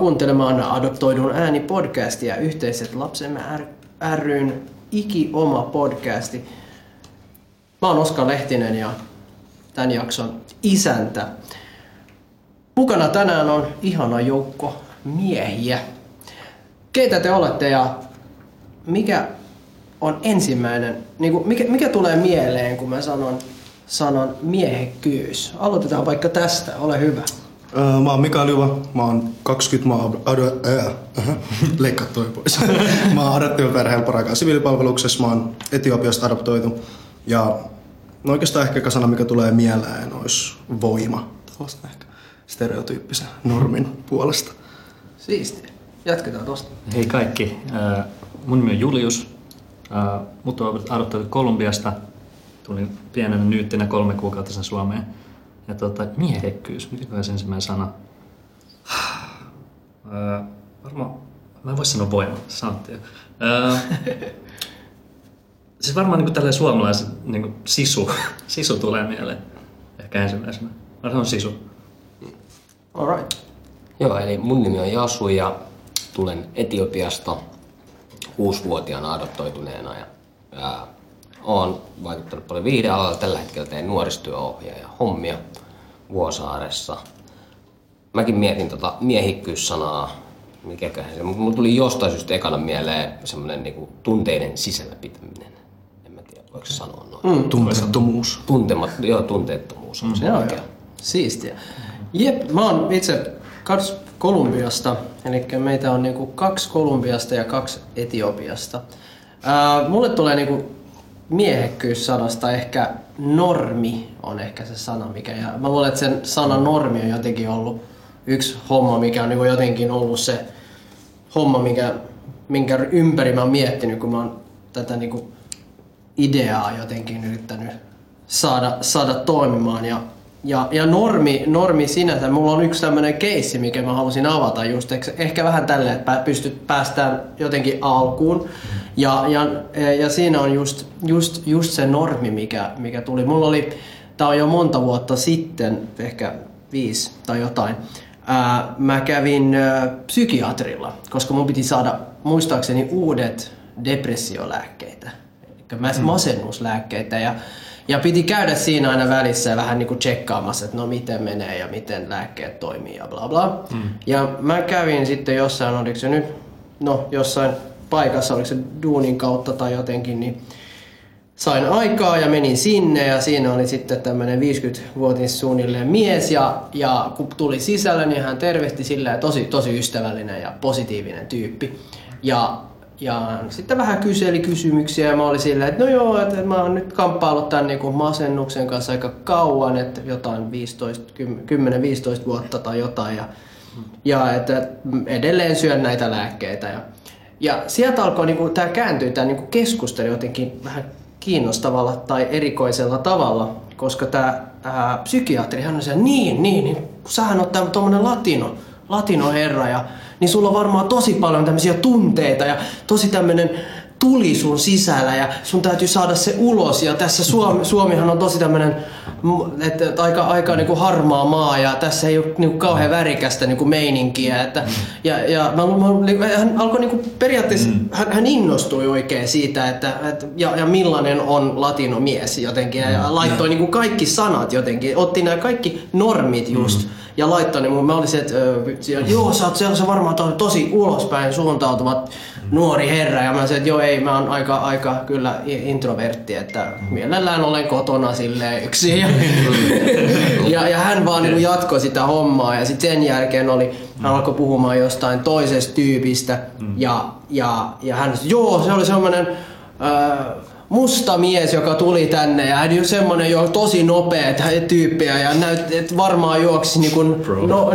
Kuuntelemaan Adoptoidun ääni podcastia, yhteiset lapsemme ryn iki oma podcasti. Mä oon Oskar Lehtinen ja tämän jakson isäntä. Mukana tänään on ihana joukko miehiä. Keitä te olette ja mikä on ensimmäinen, niin kuin, mikä, mikä tulee mieleen, kun mä sanon, sanon miehekkyys? Aloitetaan vaikka tästä, ole hyvä. Mä oon Mikael Juva, mä oon 20, mä oon äh, leikkaa toi pois. mä oon adoptioperheen paraikaa siviilipalveluksessa, mä oon Etiopiasta adoptoitu. Ja no oikeastaan ehkä sana, mikä tulee mieleen, olisi voima. Tällaista ehkä stereotyyppisen normin puolesta. Siistiä. Jatketaan tosta. Hei kaikki. Mun nimi on Julius. Mut on adoptoitu Kolumbiasta. Tulin pienenä nyyttinä kolme kuukautta sen Suomeen ja tota, miehekkyys, mikä olisi ensimmäinen sana? Öö, varmaan, mä en voi sanoa voima, sanottiin. Öö, siis varmaan niin tälleen suomalaisen niin sisu, sisu tulee mieleen ehkä ensimmäisenä. Mä sanon sisu. Alright. Joo, eli mun nimi on Jasu ja tulen Etiopiasta kuusivuotiaana adoptoituneena ja, ja olen vaikuttanut paljon viihdealalla. Tällä hetkellä teen nuoristyöohjaaja hommia Vuosaaressa. Mäkin mietin tota miehikkyyssanaa, mikäköhän se, mulla tuli jostain syystä ekana mieleen semmoinen niinku tunteiden sisällä pitäminen. En mä tiedä, voiko se sanoa noin. Mm, tunteettomuus. Tuntemat, joo, tunteettomuus on mm, se joo, joo. Siistiä. Jep, mä oon itse kaksi Kolumbiasta, eli meitä on niinku kaksi Kolumbiasta ja kaksi Etiopiasta. Ää, mulle tulee niinku miehekkyys-sanasta ehkä normi on ehkä se sana, mikä... Ja mä luulen, että sen sana normi on jotenkin ollut yksi homma, mikä on niin jotenkin ollut se homma, mikä, minkä ympäri mä oon miettinyt, kun mä oon tätä niin kuin ideaa jotenkin yrittänyt saada, saada toimimaan. Ja, ja, ja normi, normi sinänsä, mulla on yksi tämmöinen keissi, mikä mä halusin avata just, ehkä, ehkä vähän tälleen, että pystyt päästään jotenkin alkuun. Ja, ja, ja siinä on just, just, just se normi, mikä, mikä tuli. Mulla oli, tää on jo monta vuotta sitten, ehkä viisi tai jotain, ää, mä kävin ää, psykiatrilla, koska mun piti saada muistaakseni uudet depressiolääkkeitä, eli mm. masennuslääkkeitä. Ja, ja piti käydä siinä aina välissä ja vähän niin kuin tsekkaamassa, että no miten menee ja miten lääkkeet toimii ja bla bla. Mm. Ja mä kävin sitten jossain, oliko se nyt, no jossain paikassa, oliko se duunin kautta tai jotenkin, niin sain aikaa ja menin sinne ja siinä oli sitten tämmöinen 50-vuotias suunnilleen mies ja, ja kun tuli sisälle, niin hän tervehti sillä tosi, tosi ystävällinen ja positiivinen tyyppi. Ja, ja sitten vähän kyseli kysymyksiä ja mä olin silleen, että no joo, että mä oon nyt kamppaillut tämän niin kuin masennuksen kanssa aika kauan, että jotain 10-15 vuotta tai jotain. Ja, ja että edelleen syön näitä lääkkeitä. Ja ja sieltä alkoi niinku, tämä kääntyä tämä niinku keskustelu jotenkin vähän kiinnostavalla tai erikoisella tavalla, koska tämä psykiatri, hän on se, niin, niin, niin, sähän oot tuommoinen latino, latino herra ja niin sulla on varmaan tosi paljon tämmöisiä tunteita ja tosi tämmöinen tuli sun sisällä ja sun täytyy saada se ulos. Ja tässä Suomi, Suomihan on tosi tämmöinen että aika, aika niin kuin harmaa maa ja tässä ei ole niin kuin kauhean värikästä niin kuin meininkiä. Että, ja, ja mä, mä, hän alkoi niin kuin periaatteessa, mm. hän, hän innostui oikein siitä, että, että ja, ja millainen on latinomies jotenkin. Ja, ja laittoi mm. niin kuin kaikki sanat jotenkin, otti nämä kaikki normit just. Mm ja laittoi, niin mä olisin, että joo, sä oot se varmaan tosi ulospäin suuntautuvat nuori herra. Ja mä sanoin, että joo, ei, mä oon aika, aika kyllä introvertti, että mielellään olen kotona silleen yksin. Ja, ja, ja hän vaan niin jatkoi sitä hommaa ja sitten sen jälkeen oli, hän alkoi puhumaan jostain toisesta tyypistä mm. ja, ja, ja hän sanoi, joo, se oli semmoinen... Äh, musta mies, joka tuli tänne ja hän semmonen jo tosi nopea tyyppiä ja näytti, että varmaan juoksi niinku no,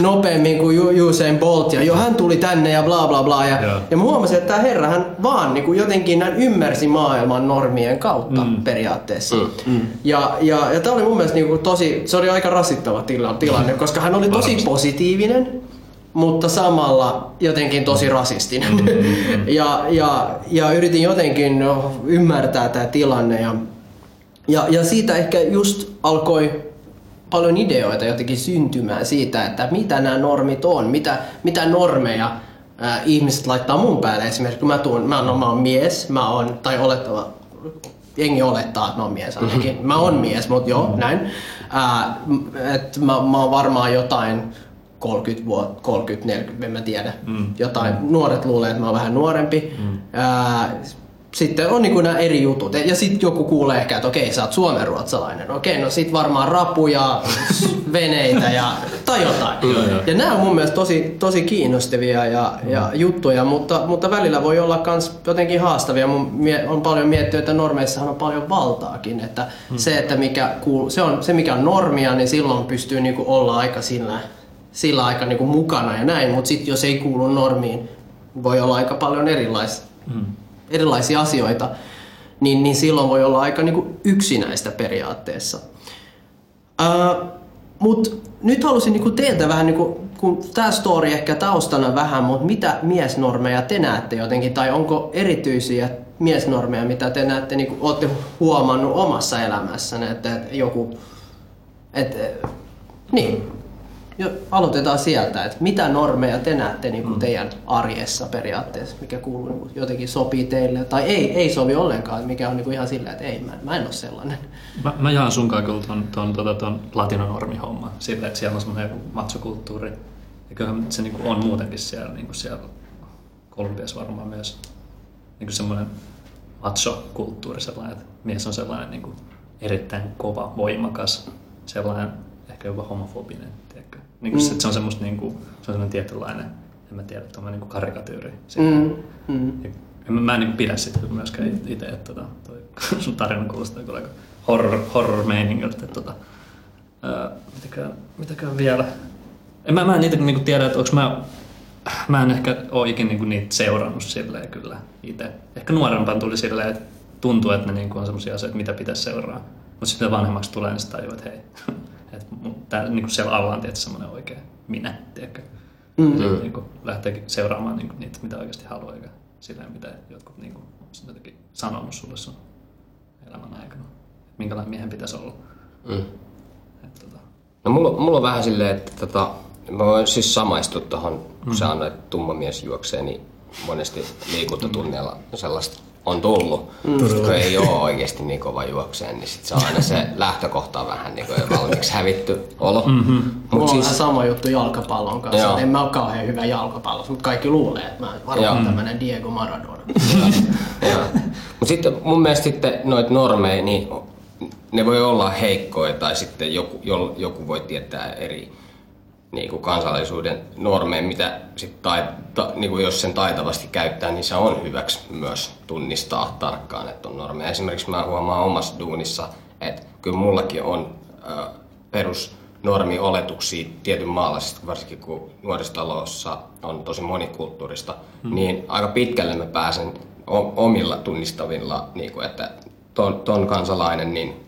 nopeammin kuin Usain Bolt ja jo hän tuli tänne ja bla bla bla ja, yeah. ja mä huomasin, että tämä herra hän vaan niinku jotenkin hän ymmärsi maailman normien kautta mm. periaatteessa. Mm. Mm. Ja, ja, ja tämä oli mun mielestä niinku tosi, se oli aika rasittava tilanne, koska hän oli tosi positiivinen mutta samalla jotenkin tosi rasistinen. Mm, mm, ja, ja, ja yritin jotenkin ymmärtää tämä tilanne ja, ja, ja siitä ehkä just alkoi paljon ideoita jotenkin syntymään siitä, että mitä nämä normit on, mitä, mitä normeja ää, ihmiset laittaa mun päälle. Esimerkiksi kun mä tuun, mä, no, mä oon mies, mä oon, tai olettava, jengi olettaa, että mä oon mies ainakin. Mä oon mies, mutta joo, näin. Ää, et mä, mä oon varmaan jotain 30 vuotta, 30, 40, en mä tiedä. Mm. Jotain. Nuoret luulee, että mä oon vähän nuorempi. Mm. Ää, sitten on niin nämä eri jutut. Ja sitten joku kuulee ehkä, että okei, sä oot suomenruotsalainen. Okei, no sit varmaan rapuja, veneitä ja, tai jotain. ja nämä on mun mielestä tosi, tosi kiinnostavia ja, ja juttuja, mutta, mutta välillä voi olla myös jotenkin haastavia. Mun mie- on paljon miettinyt, että normeissahan on paljon valtaakin. Että hmm. se, että mikä kuul- se, on, se, mikä on normia, niin silloin pystyy niinku olla aika sillä, sillä aika niinku mukana ja näin. Mutta sitten jos ei kuulu normiin, voi olla aika paljon erilaista. Hmm erilaisia asioita, niin, niin silloin voi olla aika niin kuin yksinäistä periaatteessa. Mutta nyt halusin niin kuin teiltä vähän, niin kuin, kun tämä story ehkä taustana vähän, mutta mitä miesnormeja te näette jotenkin, tai onko erityisiä miesnormeja, mitä te näette, niin kuin, olette huomannut omassa elämässänne, että, että joku, että, niin, jo, aloitetaan sieltä, että mitä normeja te näette niin kuin mm. teidän arjessa periaatteessa, mikä kuuluu niin kuin jotenkin sopii teille, tai ei, ei sovi ollenkaan, mikä on niin kuin ihan sillä, että ei, mä, mä en ole sellainen. Mä, mä jaan sun kyllä ton, ton, ton, ton latinonormihomman, sillä, että siellä on semmoinen matsokulttuuri, ja kyllähän se niin kuin on muutenkin siellä, niin kuin siellä Kolumbiassa varmaan myös niin kuin semmoinen macho-kulttuuri, sellainen, että mies on sellainen niin kuin erittäin kova, voimakas, sellainen ehkä jopa homofobinen niin kuin, mm. se on semmoista niin kuin, se on semmoinen tietynlainen, en mä tiedä, tämmöinen niin karikatyyri. Mm. Mm. mä, mä en niin pidä sitä myöskään itse, että tota, toi sun tarina kuulostaa kyllä aika horror, horror meiningiltä. Että, tota, ää, mitäkään, mitäkään vielä. En mä, mä en niitä niin kuin tiedä, että onko mä mä en ehkä ole ikinä niinku niitä seurannut silleen kyllä itse. Ehkä nuorempaan tuli silleen, että tuntuu, että ne niinku on sellaisia asioita, mitä pitäisi seuraa. Mutta sitten vanhemmaksi tulee, niin sitten tajuu, että hei, tää, niin kuin siellä alla on tietysti semmoinen oikea minä, tiedätkö? Mm. hmm niin kuin lähtee seuraamaan niin kuin niitä, mitä oikeasti haluaa, eikä sitä, mitä jotkut niin kuin, on jotenkin sanonut sulle sun elämän aikana. Minkälainen miehen pitäisi olla. Mm. Et, tota. No mulla, mulla on vähän silleen, että tota, mä voin siis samaistua tuohon, kun mm. sä annoit, että tumma mies juoksee, niin monesti liikuntatunneilla sellaista on tullut. Mm. kun ei ole oikeasti niin kova juokseen, niin sit se on aina se lähtökohta on vähän niin kuin valmiiksi hävitty olo. Mm-hmm. Mut Mulla siis... on sama juttu jalkapallon kanssa. Joo. En mä ole kauhean hyvä jalkapallossa, mutta kaikki luulee, että mä varmaan tämmönen Diego Maradona. mutta sitten mun mielestä sitten noit normeja, niin ne voi olla heikkoja tai sitten joku, joku voi tietää eri niin kuin kansallisuuden normeja, mitä sit tai, ta, niin kuin jos sen taitavasti käyttää, niin se on hyväksi myös tunnistaa tarkkaan, että on normeja. Esimerkiksi mä huomaan omassa duunissa, että kyllä mullakin on perusnormioletuksia tietyn maalaisista, varsinkin kun nuoristalossa on tosi monikulttuurista, hmm. niin aika pitkälle mä pääsen omilla tunnistavilla, niin kuin, että ton, ton kansalainen niin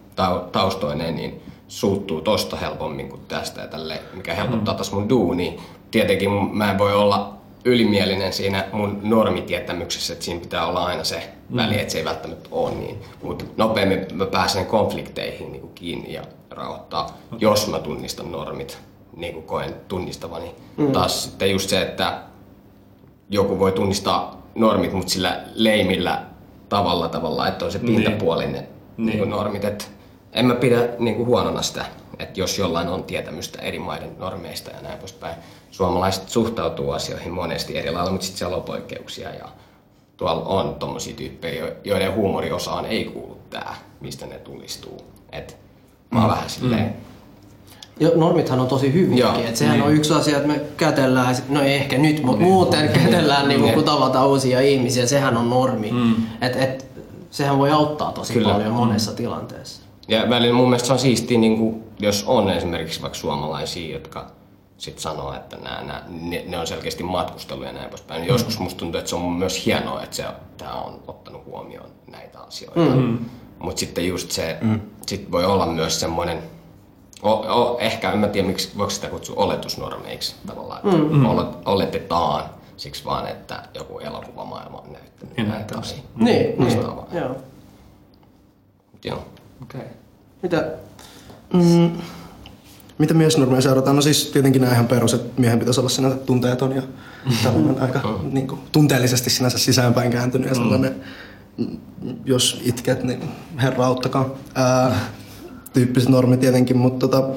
taustoinen, niin suuttuu tosta helpommin kuin tästä ja tälle, mikä helpottaa mm. taas mun duuni. Tietenkin mä en voi olla ylimielinen siinä mun normitietämyksessä, että siinä pitää olla aina se mm. väli, että se ei välttämättä ole niin. Mutta nopeammin mä pääsen konflikteihin niin kuin kiinni ja rauhoittaa, okay. jos mä tunnistan normit, niin kuin koen tunnistavani. Mm. Taas sitten just se, että joku voi tunnistaa normit, mutta sillä leimillä tavalla tavalla, että on se niin. pintapuolinen niin. Niin kuin normit. Että en mä pidä niin kuin huonona sitä, että jos jollain on tietämystä eri maiden normeista ja näin poispäin. Suomalaiset suhtautuu asioihin monesti eri lailla, mutta sitten siellä on poikkeuksia ja tuolla on tommosia tyyppejä, joiden huumoriosaan ei kuulu tää, mistä ne tulistuu. Et mä oon mm. vähän silleen... Mm. Jo, normithan on tosi hyviäkin. Et sehän niin. on yksi asia, että me kätellään, no ei ehkä nyt, mutta niin. muuten kätellään, niin, kun tavataan uusia ihmisiä. Sehän on normi. Mm. Et, et, sehän voi auttaa tosi Kyllä. paljon monessa mm. tilanteessa. Ja välillä mun mielestä se on siistiä, niin kuin, jos on esimerkiksi vaikka suomalaisia, jotka sitten sanoo, että nämä, nämä, ne, ne, on selkeästi matkusteluja ja näin poispäin. Mm. Joskus musta tuntuu, että se on myös hienoa, että se, tämä on ottanut huomioon näitä asioita. Mm-hmm. Mutta sitten just se, mm. sit voi olla myös semmoinen, o, o, ehkä en mä tiedä, miksi, voiko sitä kutsua oletusnormeiksi tavallaan, että mm-hmm. oletetaan siksi vaan, että joku elokuvamaailma on näyttänyt näitä asioita. Niin, niin. Joo. Joo. Okei. Okay. Mitä? Mm, mitä miesnormeja seurataan? No siis tietenkin nämä ihan perus, että miehen pitäisi olla sinänsä tunteeton ja tällainen aika niin kuin, tunteellisesti sinänsä sisäänpäin kääntynyt ja sellainen, mm, jos itket, niin herra auttakaa. Ää, tyyppiset normit tietenkin, mutta tota,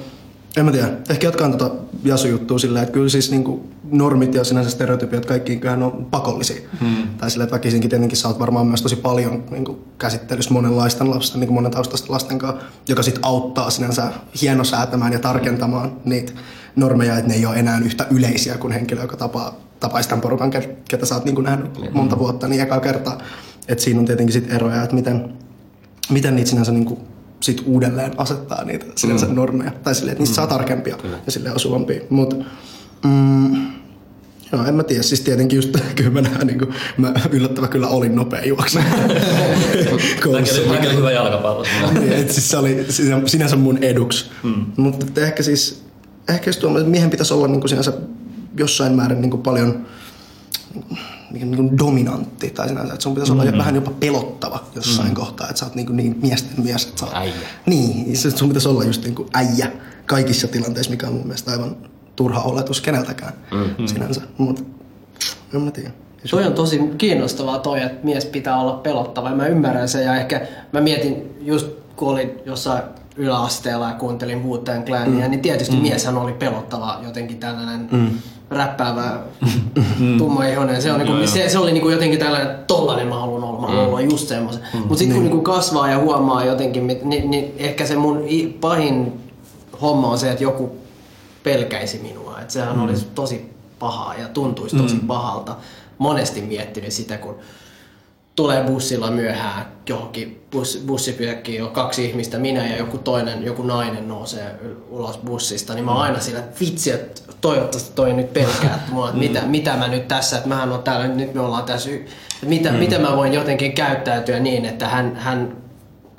en mä tiedä. Ehkä jatkaan tota Jasu-juttua silleen, että kyllä siis niinku normit ja sinänsä stereotypiat kaikki kyllähän on pakollisia. Hmm. Tai silleen, että väkisinkin tietenkin sä oot varmaan myös tosi paljon niinku käsittelyssä monenlaisten lasten, niinku monen taustaisten lasten kanssa, joka sitten auttaa sinänsä hienosäätämään ja tarkentamaan niitä normeja, että ne ei ole enää yhtä yleisiä kuin henkilö, joka tapaa, tapaisi tämän porukan, ke- ketä sä oot niinku nähnyt monta vuotta, niin ekaa kertaa. Että siinä on tietenkin sit eroja, että miten, miten niitä sinänsä niinku sit uudelleen asettaa niitä sinänsä mm. normeja. Tai silleen, että niistä saa tarkempia Kyllä. ja silleen osuvampia. Mutta mm, joo, en mä tiedä. Siis tietenkin just kyllä mä näen, niin kuin, mä yllättävä kyllä olin nopea juokse. Mäkin oli hyvä jalkapallo. niin, et siis se oli sinänsä mun eduksi. Mm. Mutta ehkä siis, ehkä just tuolla, miehen pitäisi olla niin kuin sinänsä jossain määrin niin kuin paljon niin kuin dominantti tai sinänsä, että sun pitäisi mm-hmm. olla vähän jopa pelottava jossain mm-hmm. kohtaa, että sä oot niin, kuin niin miesten mies. Että sä oot, Äijä. Niin, sun pitäisi olla just niin kuin äijä kaikissa tilanteissa, mikä on mun mielestä aivan turha oletus keneltäkään mm-hmm. sinänsä, mutta en mä tiedä. Toi on tosi kiinnostavaa toi, että mies pitää olla pelottava ja mä ymmärrän sen ja ehkä mä mietin just kun olin jossain yläasteella ja kuuntelin Wu-Tang Clania, mm. niin tietysti mm. mieshän oli pelottava jotenkin tällainen mm. Räppäävä mm. tummaihoinen. Se, on niinku, se, se oli niinku jotenkin tällainen, tollainen mä haluan olla, mä haluan mm. olla just semmoisen. Mm. Mutta sitten kun niin. niinku kasvaa ja huomaa jotenkin, niin, niin ehkä se mun pahin homma on se, että joku pelkäisi minua. Että sehän mm. olisi tosi pahaa ja tuntuisi tosi mm. pahalta. Monesti miettinyt sitä, kun tulee bussilla myöhään johonkin bus, bussipyökkiin, on kaksi ihmistä, minä ja joku toinen, joku nainen nousee ulos bussista, niin mä oon aina sillä, vitsi, että toivottavasti toi nyt pelkää mua, että mitä, mitä mä nyt tässä, että mähän on täällä, nyt me ollaan tässä, että mitä, mm. mitä mä voin jotenkin käyttäytyä niin, että hän, hän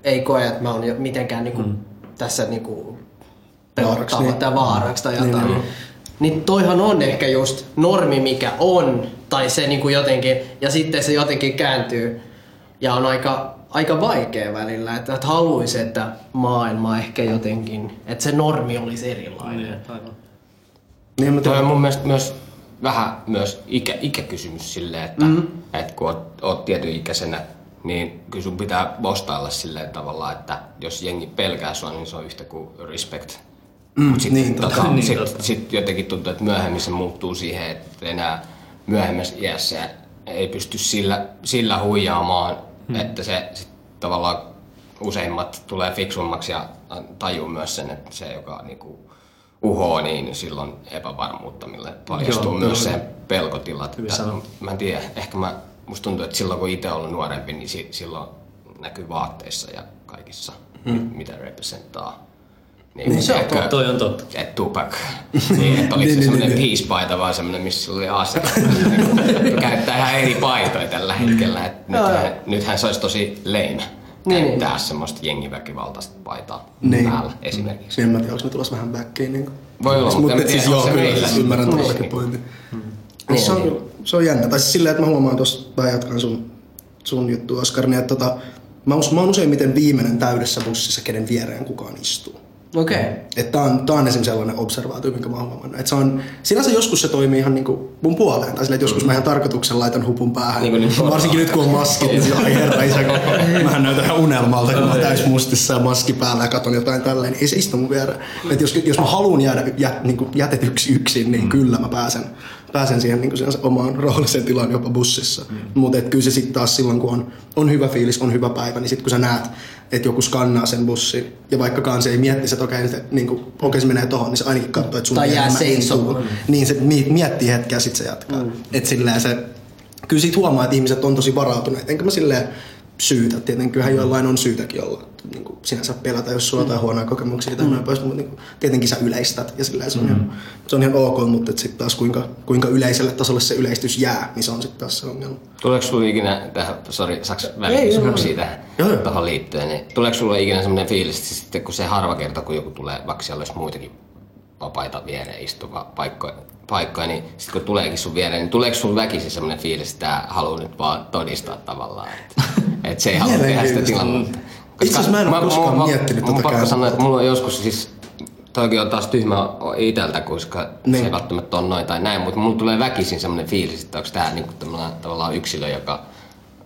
ei koe, että mä oon mitenkään niin kuin, mm. tässä niin kuin, pelottava niin. tai vaaraksi tai jotain. Niin, niin. Niin toihan on ehkä just normi, mikä on, tai se niin kuin jotenkin, ja sitten se jotenkin kääntyy, ja on aika, aika vaikea välillä, että, että haluaisi, että maailma ehkä jotenkin, että se normi olisi erilainen. Niin, Niin, mutta on mun mielestä myös vähän myös ikä, ikäkysymys silleen, että, mm-hmm. että kun oot, oot tietyn ikäisenä, niin kyllä sun pitää vastailla silleen tavalla, että jos jengi pelkää sua, niin se on yhtä kuin respect. Mm, Mutta sitten niin, tota, niin, sit, sit jotenkin tuntuu, että myöhemmin se muuttuu siihen, että enää myöhemmässä iässä ei pysty sillä, sillä huijaamaan, mm. että se sit tavallaan useimmat tulee fiksummaksi ja tajuu myös sen, että se, joka niinku uhoo, niin silloin epävarmuutta, mille paljastuu Joo, myös se pelkotila. Että, mä en tiedä, ehkä mä, musta tuntuu, että silloin kun itse ollut nuorempi, niin si, silloin näkyy vaatteissa ja kaikissa, mm. mitä representtaa niin, niin se on totta. Toi on totta. Et Tupac. niin, että oliko se niin, semmoinen niin, peace-paita vai semmoinen, missä oli ase. Käyttää ihan eri paitoja tällä hetkellä. Et nythän, nythän se olisi tosi lame niin, käyttää niin. semmoista jengiväkivaltaista paitaa niin. päällä esimerkiksi. Niin, en mä tiedä, onko me tulossa vähän backiin. Niin Voi olla, mutta, mutta siis joo, kyllä, ymmärrän tuollakin pointin. Hmm. Niin, se, on, niin. se on jännä. Tai siis silleen, että mä huomaan tuossa, vähän jatkan sun, sun juttu Oskar, niin että tota, mä, mä oon useimmiten viimeinen täydessä bussissa, kenen viereen kukaan istuu. Okei. Okay. Että tää on, tää on esimerkiksi sellainen observaatio, minkä mä oon huomannut. Että se on, sinänsä joskus se toimii ihan niinku mun puoleen. Tai silleen, että joskus mä ihan tarkoituksella laitan hupun päähän. Niin nyt Varsinkin nyt kun on maskit, niin ai herra isä, kun mähän näytän ihan unelmalta, kun mä oon täys mustissa ja maski päällä ja katon jotain tälleen. Niin ei se istu mun viereen. Että jos, jos mä haluan jäädä jä, niin jätetyksi yksin, niin mm. kyllä mä pääsen pääsen siihen niin kuin omaan roolisen tilaan jopa bussissa. Mm. Mutta kyllä se sitten taas silloin, kun on, on hyvä fiilis, on hyvä päivä, niin sitten kun sä näet, että joku skannaa sen bussin, ja vaikkakaan se ei miettisi, että okei, okay, niin kuin, okay, se menee tohon, niin se ainakin katsoo, että sun tai jää seisomaan. Niin se miettii hetkeä, sitten se jatkaa. Mm. Että silleen se, kyllä siitä huomaa, että ihmiset on tosi varautuneet. Enkä mä silleen syytä. Tietenkin kyllähän joillain on syytäkin olla niin kuin sinänsä pelätä, jos sulla on jotain huonoja kokemuksia tai mm. noin pois, mutta niin kuin, tietenkin sä yleistät ja sillä se on, mm. ihan, se on ihan ok, mutta sitten taas kuinka, kuinka yleiselle tasolle se yleistys jää, niin se on sitten taas se ongelma. Tuleeko sulla ikinä, tähän, sori, saaks välikysymyksiä tähän tuohon liittyen, niin tuleeko sulla ikinä semmoinen fiilis, että sitten kun se harva kerta, kun joku tulee, vaikka siellä olisi muitakin vapaita viereen istuva paikkoja, paikkoja niin sitten kun tuleekin sun viereen, niin tuleeko sun väkisin semmoinen fiilis, että tämä haluaa nyt vaan todistaa tavallaan, että, että se ei halua tehdä sitä tilannetta. Itse asiassa mä en ole koskaan mä, miettinyt tota pakko sanoa, että mulla on joskus siis Toikin on taas tyhmä iteltä, koska niin. se ei välttämättä ole noin tai näin, mutta mulla tulee väkisin semmoinen fiilis, että onko tämä niinku tavallaan yksilö, joka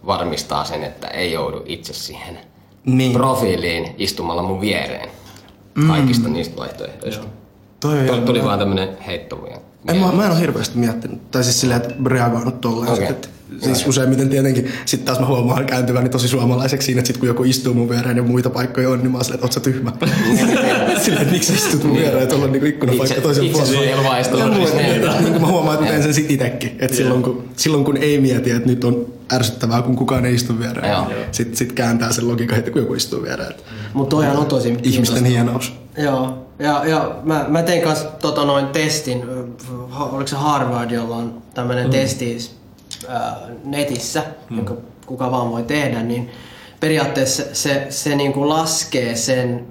varmistaa sen, että ei joudu itse siihen niin. profiiliin istumalla mun viereen kaikista niistä vaihtoehdoista. Toi Tuli, tuli vaan tämmönen heitto. En, mä, mä en ole hirveästi miettinyt, tai siis silleen, että reagoinut tolleen. Okay. Siis useimmiten tietenkin, sit taas mä huomaan kääntyväni tosi suomalaiseksi siinä, että sit kun joku istuu mun viereen ja muita paikkoja on, niin mä oon silleen, että oot sä tyhmä. silleen, että miksi istut mun viereen, että tuolla on niinku ikkunapaikka Itse- toisen itse puolella. että näin. niin mä huomaan, että teen sen sit itekin. Että silloin, kun, silloin kun ei mieti, että nyt on ärsyttävää, kun kukaan ei istu viereen, Joo. sit, sit kääntää sen logiikan, että kun joku istuu viereen. Että Mutta toihan on tosi Ihmisten hienous. Joo, ja, ja mä, mä tein kanssa tota noin testin, oliko se Harvard, jolla on tämmöinen mm. testi ää, netissä, mm. jonka kuka vaan voi tehdä, niin periaatteessa se, se, se niinku laskee sen,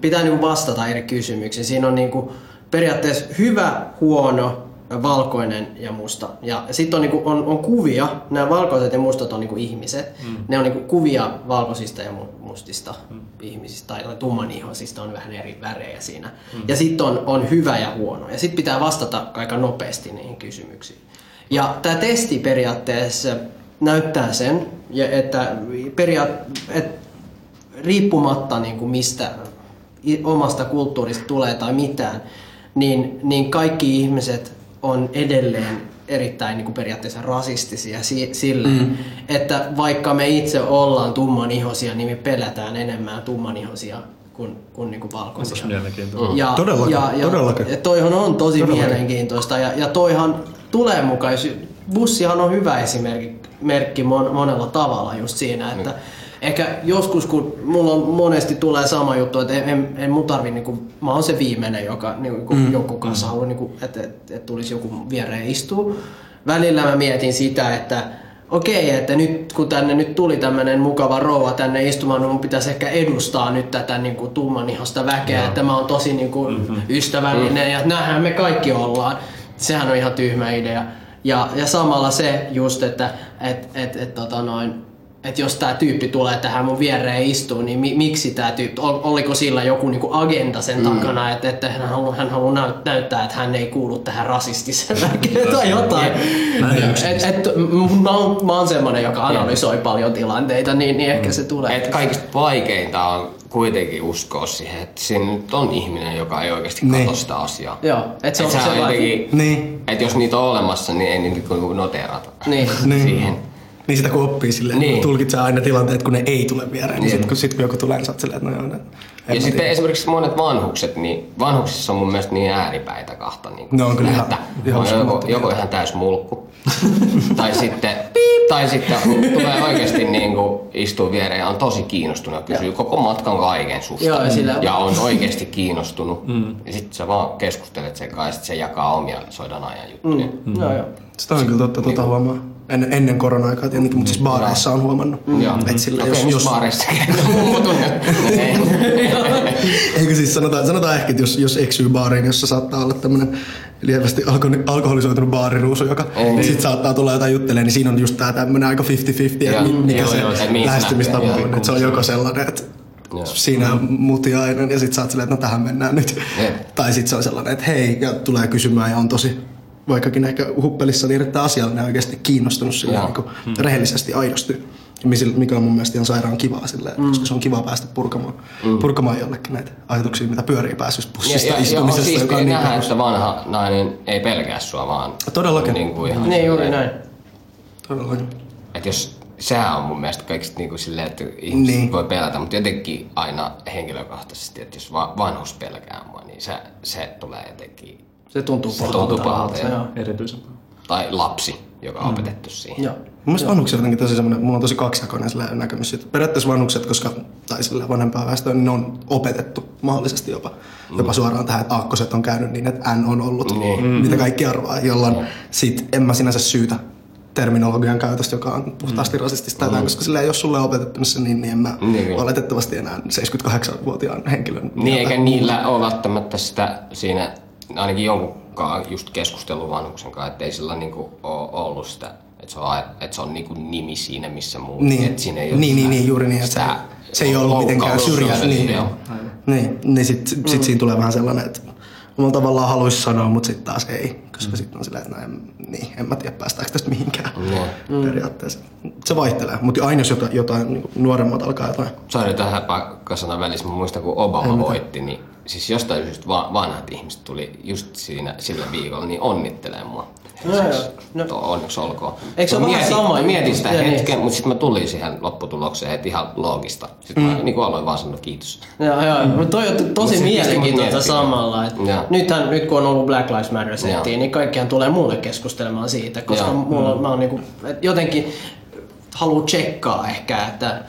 pitää niinku vastata eri kysymyksiin. Siinä on niinku periaatteessa hyvä, huono, valkoinen ja musta. Ja sitten on, niinku, on, on kuvia, nämä valkoiset ja mustat on niinku ihmiset. Mm. Ne on niinku kuvia valkoisista ja mu- mustista mm. Ihmisistä tai tummanihoisista on vähän eri värejä siinä. Mm. Ja sitten on, on hyvä ja huono. Ja sitten pitää vastata aika nopeasti niihin kysymyksiin. Ja tämä testi periaatteessa näyttää sen, että, periaat, että riippumatta niin kuin mistä omasta kulttuurista tulee tai mitään, niin, niin kaikki ihmiset on edelleen erittäin niin kuin periaatteessa rasistisia si- silleen, mm. että vaikka me itse ollaan tummanihosia, niin me pelätään enemmän tummanihosia kuin, kuin, niin kuin valkoisia. Onpas mielenkiintoista. Ja, Todellakin, ja, ja, todellakin. Ja toihan on tosi Todellakin. mielenkiintoista ja, ja toihan tulee mukaan. jos- Bussihan on hyvä esimerkki merkki mon, monella tavalla just siinä, että ehkä joskus kun mulla on monesti tulee sama juttu, että en, en, en mun tarvi, niinku, mä oon se viimeinen, joka niinku, mm. joku kanssa haluaa, niinku, että, että, että tulisi joku viereen istua. Välillä mä mietin sitä, että okei, että nyt kun tänne nyt tuli tämmönen mukava rouva tänne istumaan, niin mun pitäisi ehkä edustaa nyt tätä niin kuin tummanihasta väkeä, että mä oon tosi niin kuin mm-hmm. ystävällinen mm. ja näinhän me kaikki ollaan. Sehän on ihan tyhmä idea. Ja, ja samalla se just, että et, et, et, tota noin, et jos tämä tyyppi tulee tähän mun viereen istuu, niin mi, miksi tämä tyyppi, ol, oliko sillä joku niinku agenda sen mm. takana, että, että hän haluaa hän halu näyttää, että hän ei kuulu tähän rasistiseen väkeen tai jotain. Mä Et, et, m- mä, oon, mä oon semmonen, joka analysoi paljon tilanteita, niin, niin ehkä se tulee. Et kaikista vaikeinta on kuitenkin uskoa siihen, että siinä nyt on ihminen, joka ei oikeasti Niin. katso sitä asiaa. Joo, et se on- et se on vaan- jotenkin, Niin. että jos niitä on olemassa, niin ei niitä kuin noterata Niin. Niin. siihen. Niin sitä kun oppii silleen, Niin. niin. tulkitsee aina tilanteet, kun ne ei tule viereen. Niin. Niin. Sitten kun, sit, kun joku tulee, niin sä oot silleen, että no joo, ne, en Ja sitten tiedä. esimerkiksi monet vanhukset, niin vanhuksissa on mun mielestä niin ääripäitä kahta. Niin Ne on kyllä ihan- että ihan on joko, joko ihan täys mulkku, tai sitten, tai sitten tulee oikeasti niin kuin istuu viereen ja on tosi kiinnostunut ja kysyy koko matkan kaiken susta. Joo, ja sillä- ja on oikeasti kiinnostunut. Mm. Ja sitten sä vaan keskustelet sen kanssa ja sit se jakaa omia soidan ajan juttuja. Mm. Joo, joo. Sitä on kyllä totta, tuota huomaa. En, ennen korona-aikaa tietenkin, mutta siis baareissa on huomannut. Joo. Että sillä, Okei, jos, jos, baareissa eikö siis sanotaan, sanotaan ehkä, että jos, jos eksyy baariin, jossa saattaa olla tämmöinen lievästi alko- alkoholisoitunut baariruusu, joka Ei. sit saattaa tulla jotain juttelemaan, niin siinä on just tää tämmöinen aika 50-50, Joo, että mi- mikä joo, se joo, lähestymistapa on. Että se on joko sellainen, että Joo. siinä on mutiainen ja sit sä oot silleen, että no tähän mennään nyt. Jep. Tai sit se on sellainen, että hei, ja tulee kysymään ja on tosi vaikkakin ehkä huppelissa niin erittäin asiallinen oikeasti kiinnostunut sille Joo. niin kuin rehellisesti aidosti. Mikä on mun mielestä ihan sairaan kivaa silleen, mm. koska se on kiva päästä purkamaan, mm. purkamaan jollekin näitä ajatuksia, mitä pyörii pääsyssä Ja, bussista ja, ja on istumisesta, joka siistiä on niin nähdä, perus. että vanha nainen ei pelkää sua, vaan Todellakin. Niin kuin ihan Niin juuri näin. Todellakin. Että jos sehän on mun mielestä kaikista niin kuin silleen, että ihmiset Niin. niin. voi pelätä, mutta jotenkin aina henkilökohtaisesti, että jos va- vanhus pelkää mua, niin se, se tulee jotenkin, Se tuntuu Se tuntuu pahalta, joo. joo. Erityisen. tai lapsi, joka on opetettu siihen. Joo. Mun mielestä vanhukset on jotenkin tosi semmoinen, mulla on tosi kaksijakoinen näkemys. siitä. Periaatteessa vanhukset, koska, tai sillä vanhempaa väestöä, niin ne on opetettu mahdollisesti jopa, jopa suoraan tähän, että aakkoset on käynyt niin, että N on ollut, Niin. mitä kaikki arvaa, jolloin sit en mä sinänsä syytä terminologian käytöstä, joka on puhtaasti rasistista tai jotain, koska sillä jos sulle on opetettu se niin, niin en mä Niin, kyllä. oletettavasti enää 78-vuotiaan henkilön. Niin, eikä niillä ole välttämättä sitä siinä, ainakin jonkunkaan just keskustelun vanhuksen kanssa, että ei sillä niinku ole ollut sitä, että se on, että se on niinku nimi siinä missä muu. Niin, että siinä ei ole niin, sitä- niin, niin, juuri niin, että sitä se, se ei ollut mitenkään syrjää. Niin, Joo. niin, Niin, niin sit, sit mm. siinä tulee vähän sellainen, että omalla tavallaan haluaisi sanoa, mutta sitten taas ei. Koska mm. sitten on silleen, että no en, niin, en mä tiedä päästäänkö tästä mihinkään mm. periaatteessa. Se vaihtelee, mutta aina jos jotain, jotain niin nuoremmat alkaa jotain. Sori tähän pakkasanan välissä, mä muistan kun Obama voitti, niin siis jostain syystä va- vanhat ihmiset tuli just siinä sillä viikolla niin onnittelemaan mua. No joo, no. Onneksi olkoon. Eikö se ole vähän mietin, sama mä mietin sitä Ja niin. hetken, mutta sitten mä tulin siihen lopputulokseen, että ihan loogista. Sitten mm. mä niin aloin vaan sanoa kiitos. Joo, joo. Mm. Toi on tosi Mut mut mielenkiintoista samalla. Että nythän, nyt kun on ollut Black Lives Matter Joo. settiä, niin kaikkiaan tulee mulle keskustelemaan siitä, koska Joo. mulla, mä oon niinku, et jotenkin haluan tsekkaa ehkä, että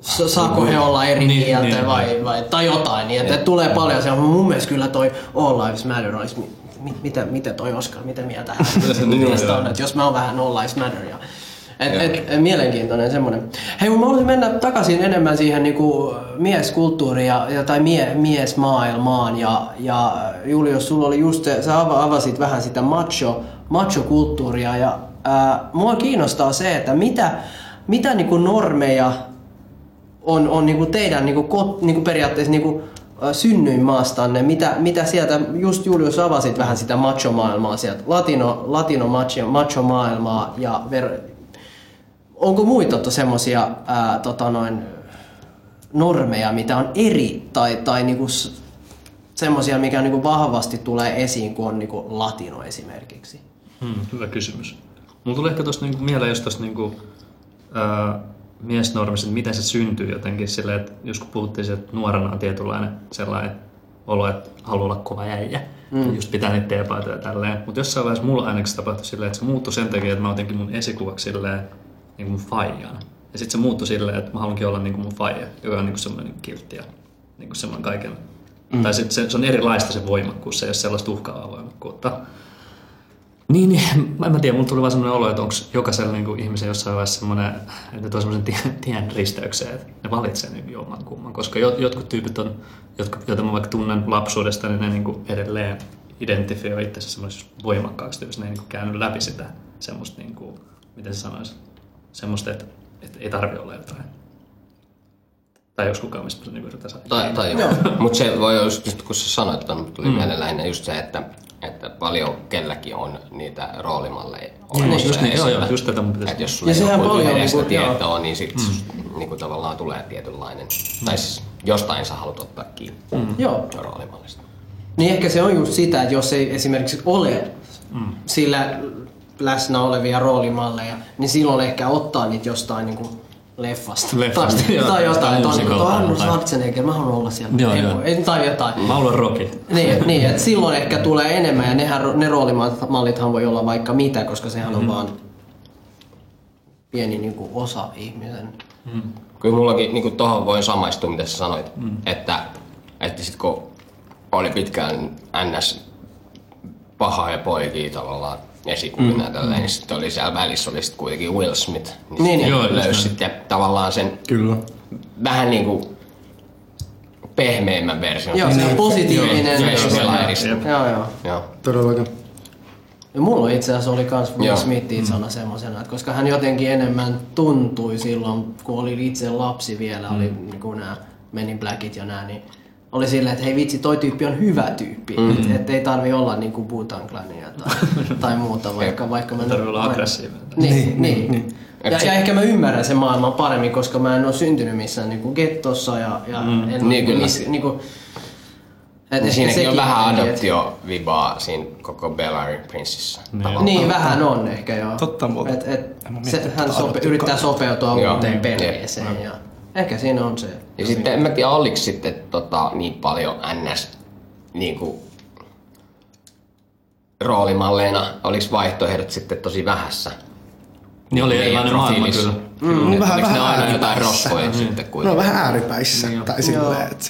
sa- saako he olla eri Niin, mieltä niin, vai, vai, tai jotain, niin että, että tulee paljon se, mun mielestä kyllä toi All Lives Matter olisi, mi- mi- mitä, mitä toi Oscar, mitä mieltä hän mielestä on, että jos mä oon vähän All Lives Matter ja et, Joo. et, et, mielenkiintoinen semmoinen. Hei, mä haluaisin mennä takaisin enemmän siihen niinku mieskulttuuriin ja, ja, tai mie, miesmaailmaan. Ja, ja Julius, sulla oli just se, sä ava- avasit vähän sitä macho, macho-kulttuuria. Ja ää, mua kiinnostaa se, että mitä, mitä niinku normeja on, on niinku teidän niinku kot, niinku periaatteessa niinku, ä, synnyinmaastanne, mitä, mitä sieltä, just Julius avasit vähän sitä macho-maailmaa sieltä, latino, latino macho, macho-maailmaa ja ver, onko muita semmoisia tota noin, normeja, mitä on eri tai, tai niinku semmoisia, mikä niinku vahvasti tulee esiin, kun on niinku latino esimerkiksi? Hmm, hyvä kysymys. Mulla tuli ehkä tuosta niinku mieleen just tuosta niinku, miesnormista, että miten se syntyy jotenkin silleen, että jos kun puhuttiin siitä, että nuorena on tietynlainen sellainen olo, että haluaa olla kova äijä. Mm. Just pitää niitä teepaitoja ja tälleen. Mutta jossain vaiheessa mulla ainakin tapahtui silleen, että se muuttui sen takia, että mä otinkin mun esikuvaksi silleen niin mun faijana. Ja sitten se muuttui silleen, että mä haluankin olla niin kuin mun faija, joka on niin kuin semmoinen niin kiltti ja niin kuin semmoinen kaiken. Mm. Tai sit se, se, on erilaista se voimakkuus, se ei ole sellaista uhkaavaa voimakkuutta. Niin, niin mä en tiedä, mulla tuli vaan semmoinen olo, että onko jokaisella niinku ihmisellä jossain vaiheessa semmoinen, että ne tuo semmoisen tien, tien risteykseen, että ne valitsee niin jomman kumman. Koska jot, jotkut tyypit on, jotka, joita mä vaikka tunnen lapsuudesta, niin ne niinku edelleen identifioi itsensä semmoisessa voimakkaaksi tyypistä. Ne ei niinku käynyt läpi sitä semmoista, niinku, miten se sanoisi, semmoista, että, että ei tarvi olla jotain. Tai jos kukaan mistä niinku yrittää saada. Tai, tai joo. Mutta se voi olla just, just kun sä sanoit mut tuli mm. mieleen lähinnä just se, että, että paljon kelläkin on niitä roolimalleja olemassa. just niin, joo, joo, just tätä mun pitäisi- Että jos sulla Ja ei yhdestä niinku- joo. tietoa, niin sit mm. niinku tavallaan tulee tietynlainen. Tai siis jostain sä haluat ottaa kiinni mm. Joo. roolimallista. Niin ehkä se on just sitä, että jos ei esimerkiksi ole mm. sillä läsnä olevia roolimalleja, niin silloin ehkä ottaa niitä jostain niinku leffasta. Leffasta, tai, joo, tai jotain, tuo Arnold tai- Schwarzenegger, mä haluan olla siellä. Joo, ei, joo. ei, tai jotain. Mä haluan Rocky. Niin, niin että silloin ehkä tulee enemmän ja nehän, ne roolimallithan voi olla vaikka mitä, koska sehän on vaan pieni niin kuin osa ihmisen. Kyllä mullakin niin tuohon voin samaistua, mitä sä sanoit, mm. että, että sit kun oli pitkään NS pahaa ja poikia tavallaan esikuvina mm. tälleen, niin sitten oli siellä välissä oli sit kuitenkin Will Smith. Niin, Niin, niin joo, joo, löysi sitten tavallaan sen Kyllä. vähän niinku pehmeämmän version. Joo, se on positiivinen. Joo, Joo, pelaajista. Joo, joo. Joo. Todellakin. Ja mulla itse asiassa oli kans Will Joo. Smith itsona semmosena, että koska hän jotenkin enemmän tuntui silloin, kun oli itse lapsi vielä, oli niinku nää Men in Blackit ja nää, niin oli silleen, että hei vitsi, toi tyyppi on hyvä tyyppi. Mm. Että et ei tarvi olla niinku Clania tai, tai muuta, vaikka, vaikka mä... Ei tarvi olla aggressiivinen. Niin, Niin, niin. niin, niin. Ja, ja, ehkä mä ymmärrän sen maailman paremmin, koska mä en ole syntynyt missään niinku gettossa ja, ja mm. en Niin, kyllä. Miss, niinku, et Niin siinäkin on sekin vähän adoptio-vibaa siinä koko Bellary Princessa. tavallaan. Niin, vähän on ehkä joo. Totta muuten. Et, et, se, hän tota sope, yrittää sopeutua Joo. uuteen Mm. perheeseen ja ehkä siinä on se. Ja sitten en mä tiedä, oliko sitten tota, niin paljon NS niin kuin, roolimalleina, oliko vaihtoehdot sitten tosi vähässä? Niin oli Meidän erilainen maailma kyllä. Mm, vähän- oliko ne vähän aina jotain ääripäissä. rosvoja sitten Ne on kuitenkin? vähän ääripäissä. Niin tai silleen, että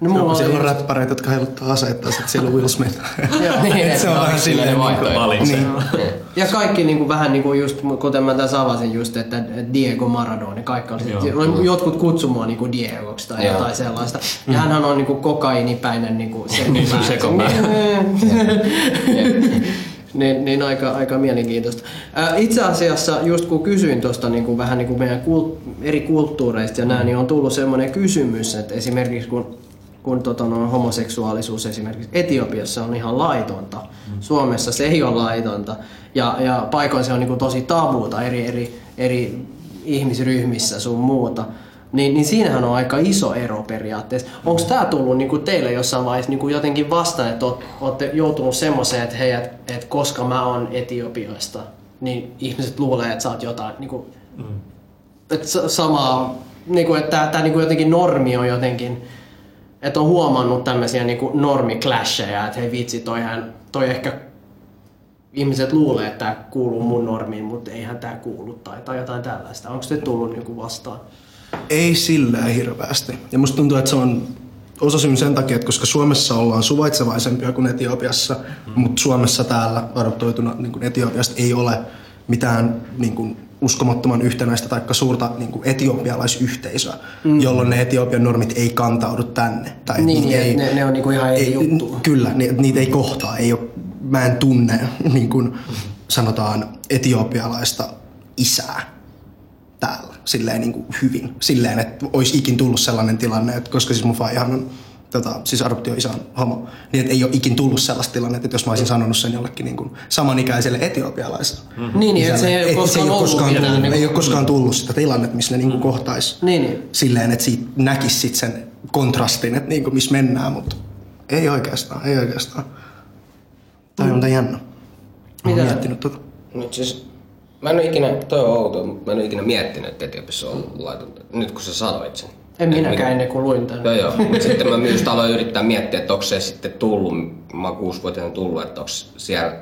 No, no, mulla siellä oli on just- räppäreitä, jotka heiluttaa aseita, ja sitten siellä on Will Smith. Niin, se on vähän silleen vaihtoehdot? Valitse. Niin. Ja kaikki niin kuin, vähän niin kuin just, kuten mä tässä avasin just, että Diego Maradona, kaikki oli, Joo. oli jotkut kutsu mua niin kuin Diegoksi tai Joo. jotain sellaista. Ja hän on niin kuin kokainipäinen niin kuin Niin, se on sekopää. niin, niin aika, aika mielenkiintoista. Ää, Itse asiassa just kun kysyin tuosta niin kuin vähän niin kuin meidän kult, eri kulttuureista ja näin, niin on tullut semmoinen kysymys, että esimerkiksi kun kun tota, no, homoseksuaalisuus esimerkiksi Etiopiassa on ihan laitonta. Suomessa se ei ole laitonta. Ja, ja paikoin se on niin kuin tosi tabuuta eri, eri, eri ihmisryhmissä sun muuta. Niin, niin siinähän on aika iso ero periaatteessa. Onko tämä tullut niin kuin teille jossain vaiheessa niin kuin jotenkin vastaan, että olette joutunut semmoiseen, että hei, et, et koska mä oon Etiopiasta, niin ihmiset luulee, että sä oot jotain, niin kuin, että sa- samaa, niin kuin, että tämä niin jotenkin normi on jotenkin, että on huomannut tämmöisiä niin kuin normiclasheja, että hei vitsi, toihan, toi ehkä ihmiset luulee, että tämä kuuluu mun normiin, mutta eihän tämä kuulu tai, tai jotain tällaista. Onko se tullut niin vastaan? Ei sillä hirveästi. Ja musta tuntuu, että se on osasin sen takia, että koska Suomessa ollaan suvaitsevaisempia kuin Etiopiassa, mm. mutta Suomessa täällä adoptoituna niin kuin Etiopiasta ei ole mitään niin kuin, uskomattoman yhtenäistä tai suurta niin kuin etiopialaisyhteisöä, mm. jolloin ne Etiopian normit ei kantaudu tänne. Tai Niin, niin, ne- ne on niinku ihan eri ei, juttu. Kyllä, ni, niitä ei kohtaa. Ei ole, mä en tunne niin kuin sanotaan etiopialaista isää täällä silleen niin kuin hyvin. Silleen, että olisi ikin tullut sellainen tilanne, että koska siis mun faihan on tota, siis adoptioisä on homo, niin että ei ole ikin tullut sellaista tilannetta, että jos mä olisin sanonut sen jollekin niin kuin samanikäiselle etiopialaiselle. Niin, niin, että se ei ole koskaan ole ollut koskaan mitään tullut, niinku- ei ole koskaan tullut sitä tilannetta, missä ne niin kuin kohtais Niin, niin. silleen, että siitä näkisi sit sen kontrastin, että niin kuin missä mennään, mutta ei oikeastaan, ei oikeastaan. Tämä on muuten jännä. Mitä? miettinyt tota. Nyt siis, mä en ole ikinä, toi on outo, mutta mä en ole ikinä miettinyt, että Etiopiassa on laitonta. Nyt kun sä sanoit sen. En Et minäkään ennen kuin luin tämän. Joo joo, mutta sitten mä myös aloin yrittää miettiä, että onko se sitten tullut, mä oon kuusivuotiaana tullut, että onko siellä,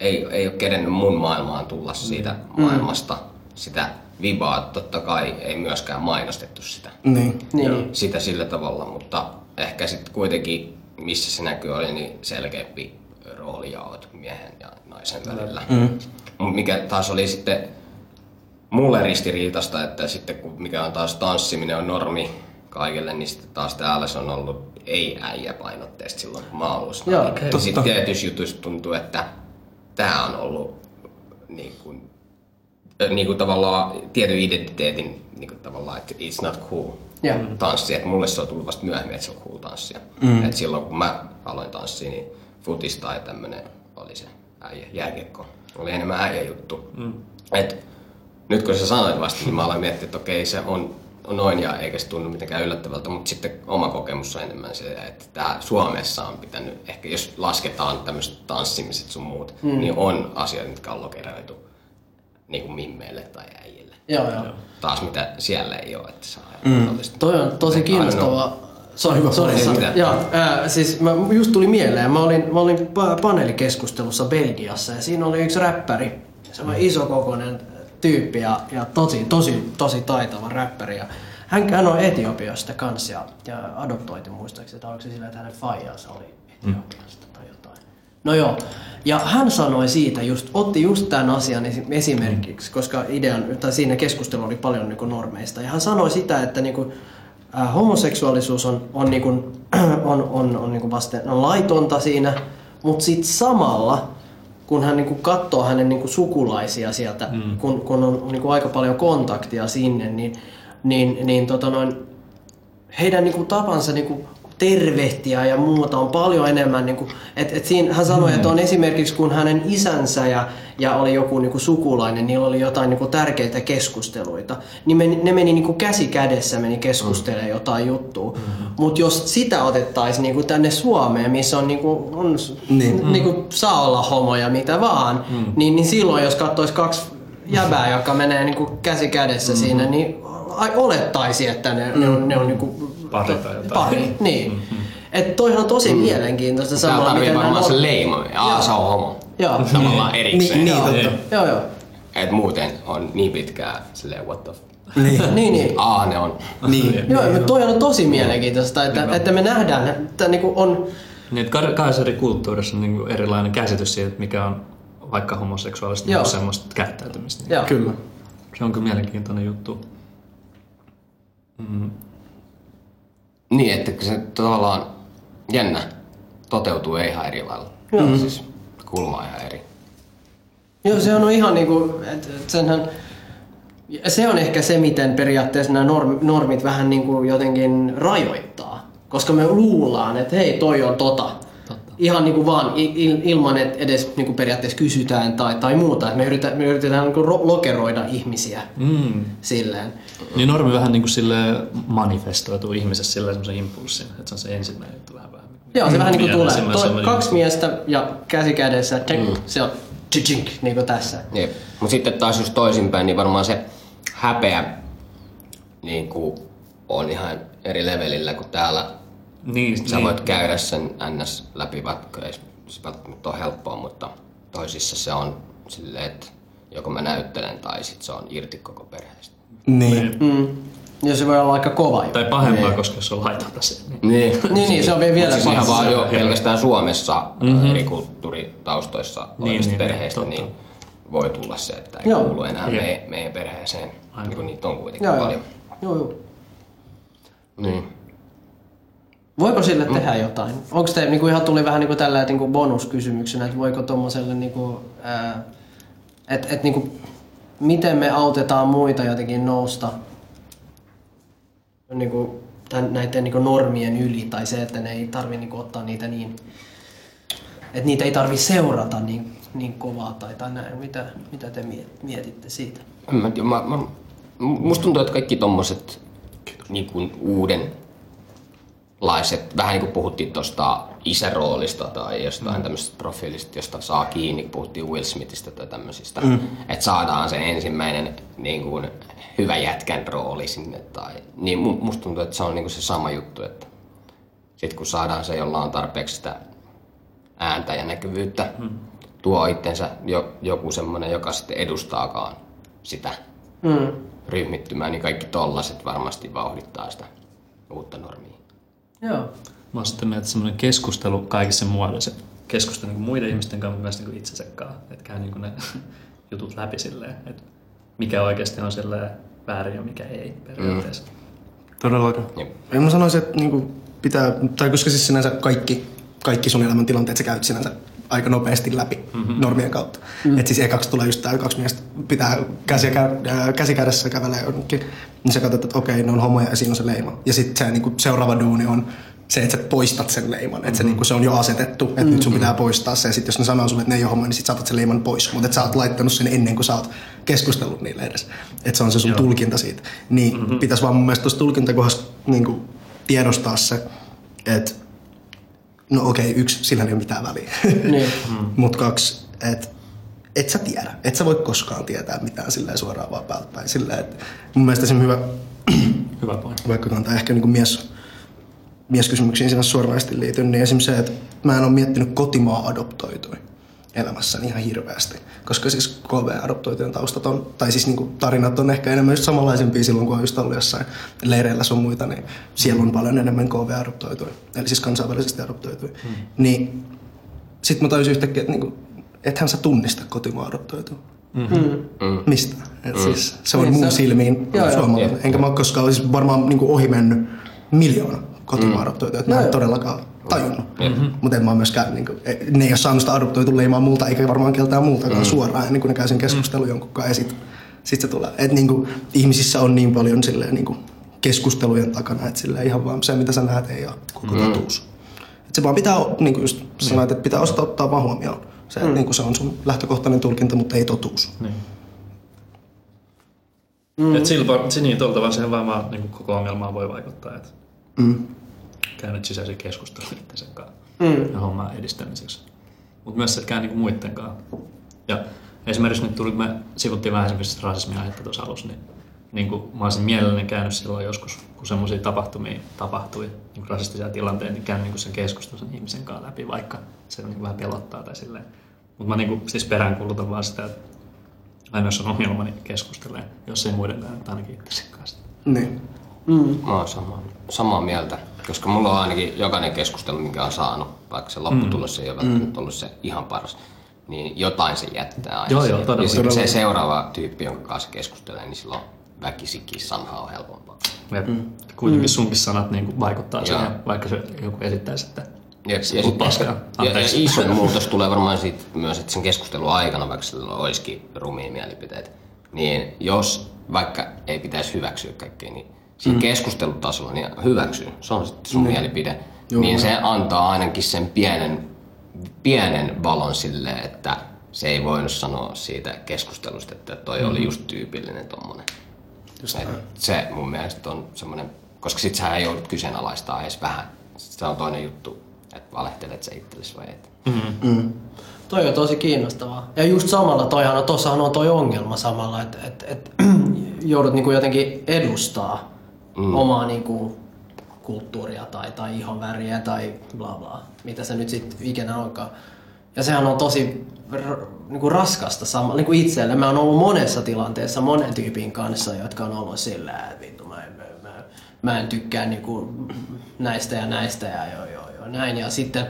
ei, ei ole kerennyt mun maailmaan tulla siitä maailmasta sitä vibaa, totta kai ei myöskään mainostettu sitä, Niin. Niin, niin. sitä sillä tavalla, mutta ehkä sitten kuitenkin, missä se näkyy, oli niin selkeämpi roolijaot miehen ja naisen välillä. Mm. Mikä taas oli sitten mulle ristiriitasta, että sitten kun mikä on taas tanssiminen on normi kaikille, niin sitten taas täällä se on ollut ei äijä painotteista silloin, kun mä oon ollut Joo, okei. Ja sitten tietyissä jutuissa tuntuu, että tämä on ollut niin kuin, niin kuin tavallaan tietyn identiteetin niin kuin tavallaan, että it's not cool Joo. tanssi. Että mulle se on tullut vasta myöhemmin, että se on cool tanssia. Mm. Et silloin kun mä aloin tanssia, niin futis tai tämmönen oli se äijä, jääkiekko. Oli enemmän äijä juttu. Mm. Et nyt kun sä sanoit vasta, niin mä aloin miettiä, että okei se on, on noin ja eikä se tunnu mitenkään yllättävältä, mutta sitten oma kokemus on enemmän se, että tää Suomessa on pitänyt, ehkä jos lasketaan tämmöiset tanssimiset sun muut, mm. niin on asioita, mitkä on lokeroitu niin kuin mimmeille tai äijille. Joo, joo. Taas mitä siellä ei ole, että saa mm. Toi on tosi kiinnostavaa. Sorry, sorry, sorry. Joo, ää, siis mä, just tuli mieleen, mä olin, mä olin pa- paneelikeskustelussa Belgiassa ja siinä oli yksi räppäri, semmoinen isokokoinen tyyppi ja, ja tosi, tosi, tosi taitava räppäri. Ja hän, hän on Etiopiasta kanssa ja, ja adoptoitu muistaakseni, että oliko se sillä, että hänen faijansa oli Etiopiasta tai jotain. No joo, ja hän sanoi siitä just, otti just tämän asian esi- esimerkiksi, koska idean, tai siinä keskustelu oli paljon niin kuin normeista. Ja hän sanoi sitä, että niin kuin, äh, homoseksuaalisuus on, on, niin kuin, on, on, on, niin kuin vasten, on laitonta siinä, mutta sitten samalla, kun hän niin kuin katsoo hänen niin kuin sukulaisia sieltä, mm. kun, kun on niin kuin aika paljon kontaktia sinne, niin, niin, niin tota noin, heidän niinku tapansa niinku tervehtiä ja muuta on paljon enemmän. Niinku, et, et siinä hän sanoi, että on esimerkiksi kun hänen isänsä ja, ja oli joku niinku sukulainen, niillä oli jotain niinku tärkeitä keskusteluita, niin meni, ne meni niinku käsi kädessä meni keskustelemaan jotain juttua. Mutta jos sitä otettaisiin niinku tänne Suomeen, missä on, niinku, on Niin. niinku, saa olla homo ja mitä vaan, niin, niin silloin jos katsoisi kaksi jäbää, joka menee niinku käsi kädessä mm-hmm. siinä, niin ai- olettaisi, että ne, ne on, ne on niinku Pari tai jotain. Pari, niin. Mm-hmm. Että toihan on tosi mielenkiintoista Tää samalla, tarvii miten varmaan se leima. Aa, se on homo. Joo. Tavallaan erikseen. Niin, niin totta. Joo, joo. Et muuten on niin pitkää silleen what the f... Niin. Niin, niin. Aa, ne on. niin. Joo, mutta toi on tosi mielenkiintoista, että, että me nähdään, että niinku on... Niin, että ka- kahdessa eri kulttuurissa on niin erilainen käsitys siitä, että mikä on vaikka homoseksuaalista Joo. semmoista käyttäytymistä. Niin Joo. Kyllä. Se on kyllä mielenkiintoinen juttu. Niin, että se tavallaan jännä toteutuu ei ihan eri lailla. Joo. Siis kulma on ihan eri. Joo, se on ihan niinku, että et senhän... Se on ehkä se, miten periaatteessa nämä norm, normit vähän niinku jotenkin rajoittaa. Koska me luullaan, että hei, toi on tota. Ihan niin kuin vaan il- il- ilman, että edes niin kuin periaatteessa kysytään tai, tai muuta. Et me, yritetään, me yritetään niin kuin ro- lokeroida ihmisiä Mm. silleen. Niin normi vähän niin kuin sille manifestoituu ihmisessä sille semmoisen impulssin, että se on se ensimmäinen juttu vähän vähän. Joo, se vähän niin kuin tulee. Toi, kaksi miestä ja käsi kädessä, tink, se on tink, niin kuin tässä. Jep. Mutta sitten taas just toisinpäin, niin varmaan se häpeä niin kuin on ihan eri levelillä kuin täällä. Niin, Sä niin. voit käydä sen NS läpi, vaikka ei se välttämättä ole helppoa, mutta toisissa se on silleen, että joko mä näyttelen tai sit se on irti koko perheestä. Niin. Mm. Ja se voi olla aika kova jo. Tai pahempaa, koska jos on laitonta se. Niin. Niin, Niin, niin, se on vielä- vielä siis ihan vaan jo pelkästään Suomessa mm-hmm. eri kulttuuritaustoissa olevista niin, perheistä, totta. niin voi tulla se, että ei Joo. kuulu enää me, meidän perheeseen, Aivan. niin kuin niitä on kuitenkin Joo, joo. paljon. joo, joo. Niin. Voiko sille tehdä jotain? Onko te, niin kuin ihan tuli vähän niin kuin tällä niin kuin bonuskysymyksenä, että voiko tuommoiselle, niin kuin, ää, että et, niin kuin, miten me autetaan muita jotenkin nousta niin kuin, tämän, näiden niin kuin normien yli, tai se, että ne ei tarvi niin kuin, ottaa niitä niin, että niitä ei tarvi seurata niin, niin kovaa tai, tai näin. Mitä, mitä te miet- mietitte siitä? Mä, mä, mä, musta tuntuu, että kaikki tommoset niin kuin uudenlaiset, vähän niin kuin puhuttiin tuosta isäroolista tai jostain mm. tämmöisestä profiilista, josta saa kiinni, puhuttiin Will Smithistä tai tämmöisistä, mm. että saadaan se ensimmäinen niin kuin, hyvä jätkän rooli sinne. Tai, niin mu- musta tuntuu, että se on niin kuin se sama juttu, että sitten kun saadaan se, jolla on tarpeeksi sitä ääntä ja näkyvyyttä, mm. tuo itsensä jo, joku semmoinen, joka sitten edustaakaan sitä Mm. ryhmittymää, niin kaikki tollaset varmasti vauhdittaa sitä uutta normia. Joo. Mä oon sitten mieltä, että semmoinen keskustelu kaikissa muodoissa, keskustelu niin muiden ihmisten kanssa, mutta myös niin itsensä kanssa, että käy niin ne jutut läpi silleen, että mikä oikeasti on silleen väärin ja mikä ei periaatteessa. Todellakin. Jep. Ja mä sanoisin, että niinku pitää, tai koska siis sinänsä kaikki, kaikki sun elämän tilanteet sä käyt sinänsä aika nopeasti läpi mm-hmm. normien kautta. Mm. Että siis ekaksi tulee just tää kaksi miestä pitää käsi, kä- käsi kädessä kävelee jonnekin, niin sä katsot, että okei, ne on homoja ja siinä on se leima. Ja sitten se niinku seuraava duuni on se, että sä poistat sen leiman. Että se, niinku, se on jo asetettu, että mm-hmm. nyt sun pitää poistaa se. Ja sitten jos ne sanoo sulle, että ne ei ole homoja, niin sit saatat sen leiman pois. Mutta sä oot laittanut sen ennen kuin sä oot keskustellut niille edes. Että se on se sun tulkinta siitä. Niin mm-hmm. pitäisi vaan mun mielestä tuossa tulkintakohdassa niinku, tiedostaa se, että no okei, yksi, sillä ei ole mitään väliä. Niin. Mutta kaksi, että et sä tiedä. Et sä voi koskaan tietää mitään silleen suoraan vaan päältä päin. Silleen, että mun mielestä se hyvä, Hyvä pointti. vaikka kantaa ehkä niin mies, mieskysymyksiin sinä suoranaisesti liityn, niin esimerkiksi se, että mä en ole miettinyt kotimaa adoptoitui elämässäni ihan hirveästi. Koska siis KV-adoptoitujen taustat on, tai siis niinku tarinat on ehkä enemmän just samanlaisempia silloin, kun on just ollut jossain leireillä sun muita, niin siellä on paljon enemmän KV-adoptoituja, eli siis kansainvälisesti adoptoituja. Hmm. Niin sit mä tajusin yhtäkkiä, että niinku, ethän sä tunnista kotimaa adoptoitua. Mm. Mistä? Et siis, se on Niin, mun se- silmiin Joo, joo. suomalainen. Enkä mä ole koskaan siis varmaan niinku ohi mennyt miljoona kotimaan Mm. adoptoitua. Että mä en todellakaan tajunnut. Mm-hmm. Mutta en mä myöskään, niinku, e- ne ei ole saanut sitä adoptoitu leimaa multa, eikä varmaan keltään muultakaan mm. suoraan, ennen kuin ne käy sen keskustelun mm. jonkun kanssa. Ja sit, sit se tulee. Et niinku, ihmisissä on niin paljon silleen, niinku, keskustelujen takana, että silleen ihan vaan se, mitä sä näet, ei ole koko mm. totuus. Et se vaan pitää, niin kuin just sanoit, että pitää osata ottaa vaan huomioon. Se, mm. niin kuin se on sun lähtökohtainen tulkinta, mutta ei totuus. Niin. Mm. Et sillä, se niin, tuolta vaan se vaan, vaan niin koko ongelmaan voi vaikuttaa, että Mm. Käynyt sisäisen keskustelun itsensä kanssa Mm. ja homman edistämiseksi. Mutta myös se, että käy niin muiden kanssa. Ja esimerkiksi nyt tuli, kun me sivuttiin vähän esimerkiksi rasismia aihetta tuossa alussa, niin, niin kuin mä olisin mielelläni käynyt silloin joskus, kun semmoisia tapahtumia tapahtui, niin kuin rasistisia tilanteita, niin käyn niin kuin sen keskustelun sen ihmisen kanssa läpi, vaikka se niin kuin vähän pelottaa tai silleen. Mutta mä niin kuin, siis peräänkuulutan vaan sitä, että aina jos on ongelma, niin keskustelee, jos ei muiden kanssa, niin ainakin itse kanssa. Niin. Mm. Mä oon samaa, samaa mieltä, koska mulla on ainakin jokainen keskustelu, minkä on saanut, vaikka se lopputulos ei ole välttämättä ollut se ihan paras, niin jotain se jättää aina. Joo, joo, todella. Ja sitten se seuraava tyyppi, jonka kanssa keskustelee, niin silloin väkisikin somehow helpompaa. Ja kuitenkin sunkin sanat niin kuin vaikuttaa Joo. siihen, vaikka se joku esittäisi, että Ja, ja, sit on paskaa. ja, ja iso muutos tulee varmaan siitä myös, että sen keskustelun aikana, vaikka sillä olisikin rumia mielipiteitä, niin jos vaikka ei pitäisi hyväksyä kaikkea, niin siinä mm. keskustelutasolla, niin hyväksy. Se on sitten sun mm. mielipide. Joo, niin se antaa ainakin sen pienen, pienen valon sille, että se ei voinut sanoa siitä keskustelusta, että toi mm. oli just tyypillinen tommonen. Just se mun mielestä on semmoinen, koska sit sä joudut kyseenalaistaa edes vähän. Se on toinen juttu, että valehtelet se itsellesi vai et. Mm. Mm. Toi on tosi kiinnostavaa. Ja just samalla toihan tossahan on toi ongelma samalla, että et, et, joudut niinku jotenkin edustaa mm. omaa niinku kulttuuria tai, tai ihonväriä tai bla bla, mitä se nyt sitten ikinä onkaan. Ja sehän on tosi r- niinku raskasta sama, niinku itselle. Mä oon ollut monessa tilanteessa monen tyypin kanssa, jotka on ollut sillä, että vittu mä en, mä, mä, mä en tykkää niinku näistä ja näistä ja joo joo joo näin. Ja sitten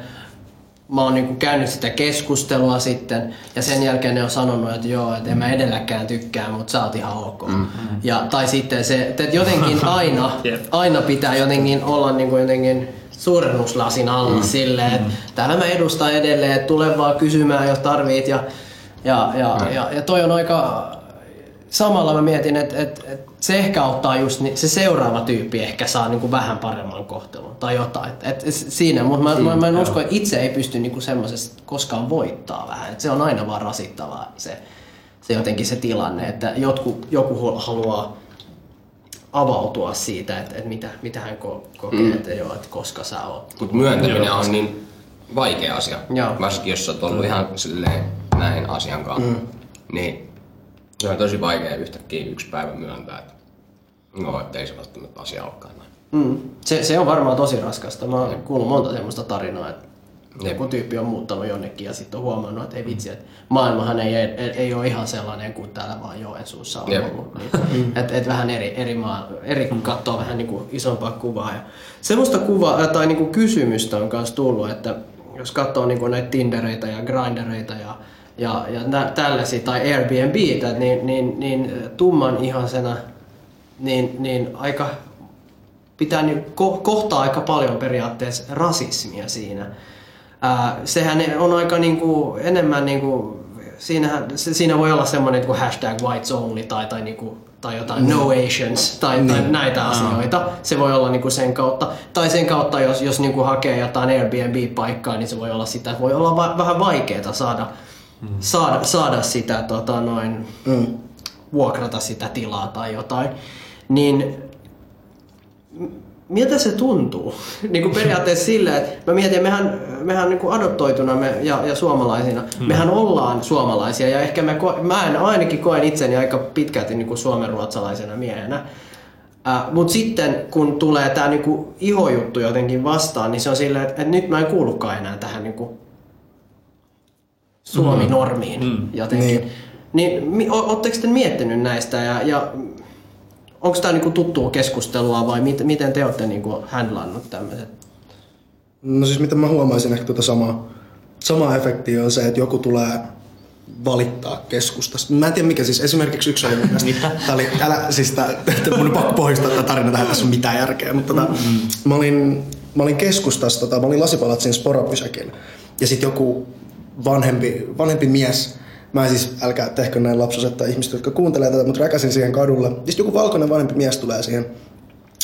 mä oon niinku käynyt sitä keskustelua sitten ja sen jälkeen ne on sanonut, että joo, että en mä edelläkään tykkää, mutta sä oot ihan ok. Mm-hmm. Ja, tai sitten se, että jotenkin aina, aina pitää jotenkin olla niinku jotenkin suurennuslasin alla mm. silleen, että täällä mä edustan edelleen, että tule vaan kysymään, jos tarvit. Ja, ja, ja, mm. ja, ja toi on aika samalla mä mietin, että, että, että se ehkä auttaa just, niin se seuraava tyyppi ehkä saa niin kuin vähän paremman kohtelun tai jotain. Että, että siinä, mutta mä, mä, mä en usko, että itse ei pysty niin kuin semmoisesta koskaan voittaa vähän. Että se on aina vaan rasittavaa se, se jotenkin se tilanne, että jotku, joku haluaa avautua siitä, että, että mitä, mitä hän kokee, mm. että, joo, että koska sä oot. Mutta myöntäminen on niin vaikea asia, Joo. varsinkin jos sä oot ollut ihan silleen näin asian kanssa. Mm. Niin se on tosi vaikea yhtäkkiä yksi päivä myöntää, että no, ei se välttämättä asia olekaan näin. Mm. Se, se on varmaan tosi raskasta. Mä oon kuullut monta semmoista tarinaa, että joku tyyppi on muuttanut jonnekin ja sitten on huomannut, että ei vitsi, että maailmahan ei, ei, ei ole ihan sellainen kuin täällä vaan Joensuussa on Jep. ollut. Niin, että et vähän eri, eri, maa, eri kun katsoo vähän niin kuin isompaa kuvaa. Ja semmoista kuvaa tai niin kuin kysymystä on myös tullut, että jos katsoo niin kuin näitä Tindereitä ja Grindereita ja ja, ja nä, tällaisia, tai Airbnb, niin, niin, niin tumman ihasena, niin, niin aika pitää niin, ko, kohtaa aika paljon periaatteessa rasismia siinä. Ää, sehän on aika niin kuin, enemmän niin kuin, siinähän, siinä voi olla semmoinen niin hashtag whites only tai, tai, niin kuin, tai jotain mm. no Asians tai, mm. tai niin. näitä asioita. Se voi olla niin kuin sen kautta. Tai sen kautta, jos, jos niin kuin hakee jotain Airbnb-paikkaa, niin se voi olla sitä, voi olla va- vähän vaikeaa saada saada, saada sitä tota, noin, mm. vuokrata sitä tilaa tai jotain, niin miltä se tuntuu? niin kuin periaatteessa sillä, että mä mietin, mehän, mehän niin kuin adoptoituna me, ja, ja suomalaisina, mm. mehän ollaan suomalaisia ja ehkä me, mä en, ainakin koen itseni aika pitkälti niin kuin suomenruotsalaisena miehenä. Äh, Mutta sitten kun tulee tämä niinku ihojuttu jotenkin vastaan, niin se on silleen, että, että nyt mä en kuulukaan enää tähän niinku Suomi-normiin mm. jotenkin. Niin. Niin, ootteko te miettinyt näistä ja, ja onko tämä niinku tuttua keskustelua vai mit, miten te olette niinku handlannut tämmöiset? No siis mitä mä huomaisin ehkä tuota samaa, samaa efektiä on se, että joku tulee valittaa keskustasta. Mä en tiedä mikä siis, esimerkiksi yksi oli mun mielestä. Tää oli, älä, siis tää, mun on pakko pohjistaa tätä tarinaa tähän, tässä on mitään järkeä, mutta tota, mm. mä, olin, mä olin keskustassa, tota, mä olin lasipalatsin sporapysäkillä. Ja sitten joku vanhempi, vanhempi mies. Mä siis, älkää tehkö näin lapsoset tai ihmiset, jotka kuuntelee tätä, mutta räkäsin siihen kadulle. Ja sitten joku valkoinen vanhempi mies tulee siihen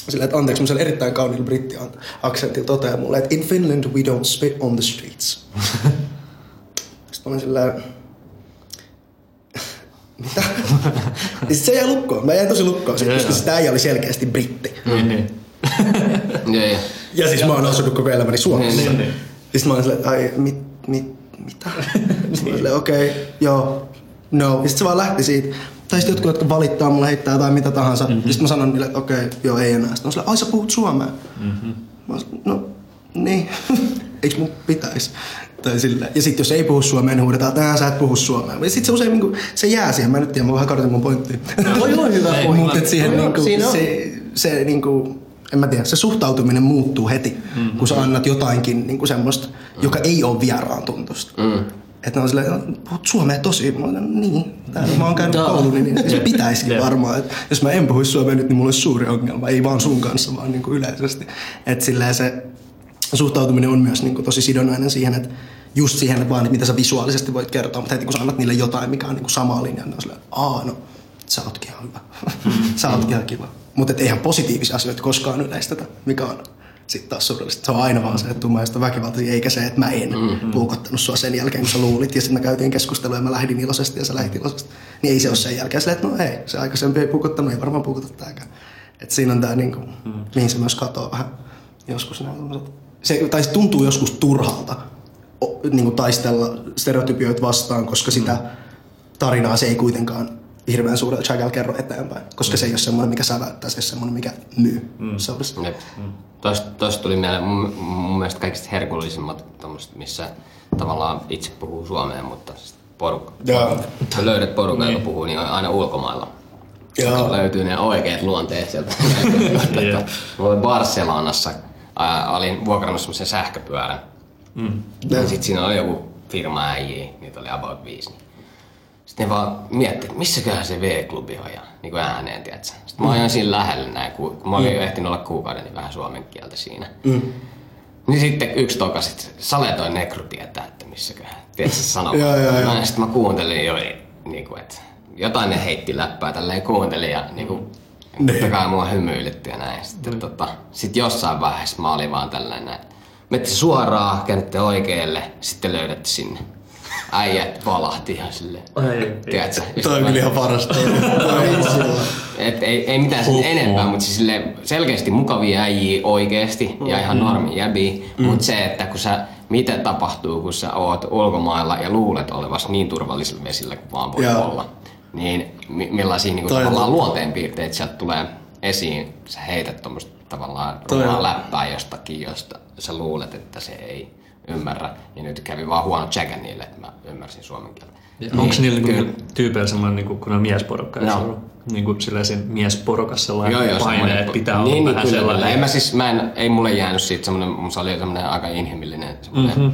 sillä, että anteeksi, mun erittäin kauniilla brittiaksentilla toteaa mulle, että in Finland we don't spit on the streets. sitten olin sillä mitä? niin se jäi lukkoon. Mä jäin tosi lukkoon, yeah. koska sitä äijä oli selkeästi britti. Niin, niin. ja siis mä oon asunut koko elämäni Suomessa. Niin, niin. Sitten mä olin silleen, että ai, mit, mit, mitä? Sitten okei, okay, joo, no. Ja sitten se vaan lähti siitä. Tai sitten jotkut, jotka valittaa mulle, heittää tai mitä tahansa. Mm-hmm. Sitten mä sanon niille, että okei, okay, joo, ei enää. Sitten mä sanoin, ai sä puhut suomea. Mm-hmm. Mä sanoin, no, niin. Eikö mun pitäisi? Tai sille. Ja sitten jos ei puhu suomea, niin huudetaan, että sä et puhu suomea. Ja sitten se usein niin kuin, se jää siihen. Mä en nyt tiedä, mä vähän kadotin mun pointtia. No joo, hyvä pointti. Mutta siihen niin kuin, se, se niin kuin, en mä tiedä, se suhtautuminen muuttuu heti, mm-hmm. kun sä annat jotainkin niin kuin semmoista, mm-hmm. joka ei ole vieraan tuntusta. Mm. Että ne on silleen, no, puhut suomea tosi, mä olen, niin, täällä mä oon käynyt koulun, niin, niin se pitäisikin yeah. varmaan. Että jos mä en puhuisi suomea nyt, niin mulla olisi suuri ongelma, ei vaan sun kanssa, vaan niin kuin yleisesti. Että silleen se suhtautuminen on myös niin kuin tosi sidonnainen siihen, että just siihen, että vaan, että mitä sä visuaalisesti voit kertoa, mutta heti kun sä annat niille jotain, mikä on niin kuin samaa linjaa, niin on silleen, aa no, sä ootkin ihan hyvä. Sä ootkin ihan kiva. Mutta eihän positiivisia asioita koskaan yleistetä, mikä on sitten taas surullista. Se on aina vaan se, että tuu väkivaltaisia, eikä se, että mä en mm-hmm. puukottanut sua sen jälkeen, kun sä luulit. Ja sitten me käytiin keskustelua ja mä lähdin iloisesti ja sä lähdit iloisesti. Niin ei se ole sen jälkeen silleen, että no ei, se aikaisempi ei puukottanut, ei varmaan puukota tääkään. Että siinä on tää, niinku, mm. mihin se myös katoaa vähän joskus nämä. Se, tai se tuntuu joskus turhalta o, niinku taistella stereotypioita vastaan, koska sitä mm. tarinaa se ei kuitenkaan hirveän suurella chagalla kerro eteenpäin, koska mm. se ei ole semmoinen, mikä säväyttää, se on semmoinen, mikä myy. Mm. Se olisi. Jep. Tuosta, tuosta tuli mieleen mun, mun mielestä kaikista herkullisimmat, missä tavallaan itse puhuu suomea, mutta porukka, porukka löydät porukan, joka puhuu, niin on aina ulkomailla. Joo. Löytyy ne oikeat luonteet sieltä. yeah. Mä olin Barcelonassa, ää, olin vuokrannut semmoisen sähköpyörän. Mm. Ja sitten siinä oli joku firma äijä, niitä oli about viisi. Sitten ne vaan miettii, että missäköhän se V-klubi on ja niin kuin ääneen, tiedätkö? Sitten mä mm. siinä lähellä näin, kun mä olin mm. ehtinyt olla kuukauden, niin vähän suomen kieltä siinä. Mm. Niin sitten yksi tokasit, Sale toi Nekru tietää, että missäköhän, tiedätkö sanoo. joo, joo, joo. Sitten mä kuuntelin jo, niin kuin, että jotain ne heitti läppää tälleen kuuntelin ja niin kuin, totta kai mua hymyilytti ja näin. Sitten mm. tota, sit jossain vaiheessa mä olin vaan tällainen näin. Menette suoraan, käännette oikealle, sitten löydätte sinne äijät valahti ihan silleen. Tiedätkö? Toi on kyllä ihan parasta. Et ei, ei mitään sen enempää, mutta siis selkeästi mukavia äijiä oikeesti ja ihan mm. normi jäbi. Mm. Mutta se, että kun sä, mitä tapahtuu, kun sä oot ulkomailla ja luulet olevasi niin turvallisilla vesillä kuin vaan voi Joo. olla, niin millaisia niin kuin, tavallaan luonteenpiirteitä sieltä tulee esiin. Sä heität tuommoista tavallaan läppää jostakin, josta sä luulet, että se ei ymmärrä. Ja nyt kävi vaan huono tsekä niille, että mä ymmärsin suomen kieltä. Ja niin, onko niillä niinku tyypeillä semmoinen, niinku, kun on miesporukka, no. niinku siinä miesporukassa sellainen joo, joo, paine, että pitää niin, olla niin, vähän kyllä, sellainen. Ei, mä siis, mä en, ei mulle jäänyt siitä semmoinen, mun se oli semmoinen aika inhimillinen, mm-hmm.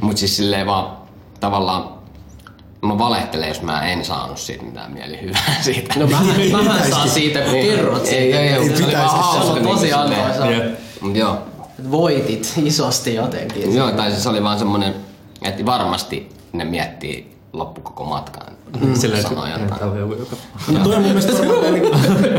mutta siis silleen vaan tavallaan mä valehtelen, jos mä en saanut siitä mitään mielihyvää siitä. No mä, mä saan siitä, kun kerrot siitä. Ei, ei, ei, ei, se oli vaan hauska. Tosi antoisa. Joo voitit isosti jotenkin. Joo, tai se oli vaan semmoinen, että varmasti ne miettii loppu koko matkaan. Mm. Sillä sanoo jotain. No toi on mun mielestä niinku,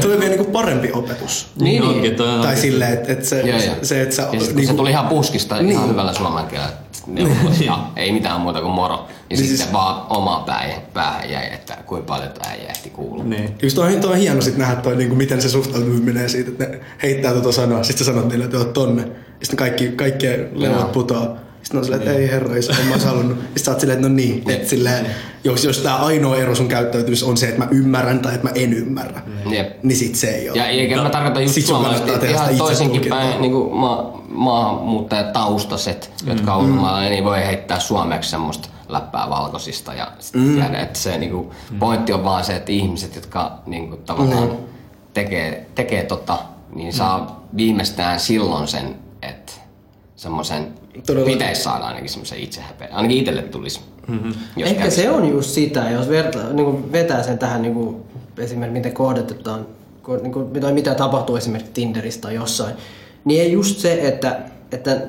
toi on vielä niinku parempi opetus. Niin, niin. Onkin, toi on tai silleen, että et se, joo, joo. se, että sä... Ja sit, niinku, se tuli ihan puskista niin. ihan hyvällä suomen kielellä. Niin. Ja ei mitään muuta kuin moro. Ja niin sitten siis... vaan oma pää, päähän jäi, että kuinka paljon tämä ehti kuulla. Niin. Just toi, toi on hieno sit nähdä toi, niin kuin miten se suhtautuminen siitä, että ne heittää tuota sanoa, sitten sä sanot niille, että oot tonne. Sitten kaikki, kaikkien levot putoaa. Sitten on silleen, että ei herra, ei en mä halunnut. Sitten sä oot silleen, että no niin. Että silleen, jos, jos tämä ainoa ero sun käyttäytymisessä on se, että mä ymmärrän tai että mä en ymmärrä, Jep. niin sit se ei ole. Ja eikä mä tarkoita just suomalaista, ihan toisinkin päin niin kuin ma- maahanmuuttajataustaiset, mm. jotka on ulkomailla, niin voi heittää suomeksi semmoista läppää valkoisista ja mm. tiedä, että se niin kuin, pointti on vaan se, että ihmiset, jotka niin kuin, tavallaan mm. tekee, tekee tota, niin saa mm. viimeistään silloin sen, että semmoisen pitäisi saada ainakin semmoisen itsehäpeä. Ainakin itselle tulisi. Mm-hmm. Ehkä se on just sitä, jos verta, niin kuin vetää sen tähän niin kuin, esimerkiksi miten kohdatetaan, niin kuin, mitä tapahtuu esimerkiksi Tinderissä tai jossain, niin ei just se, että, että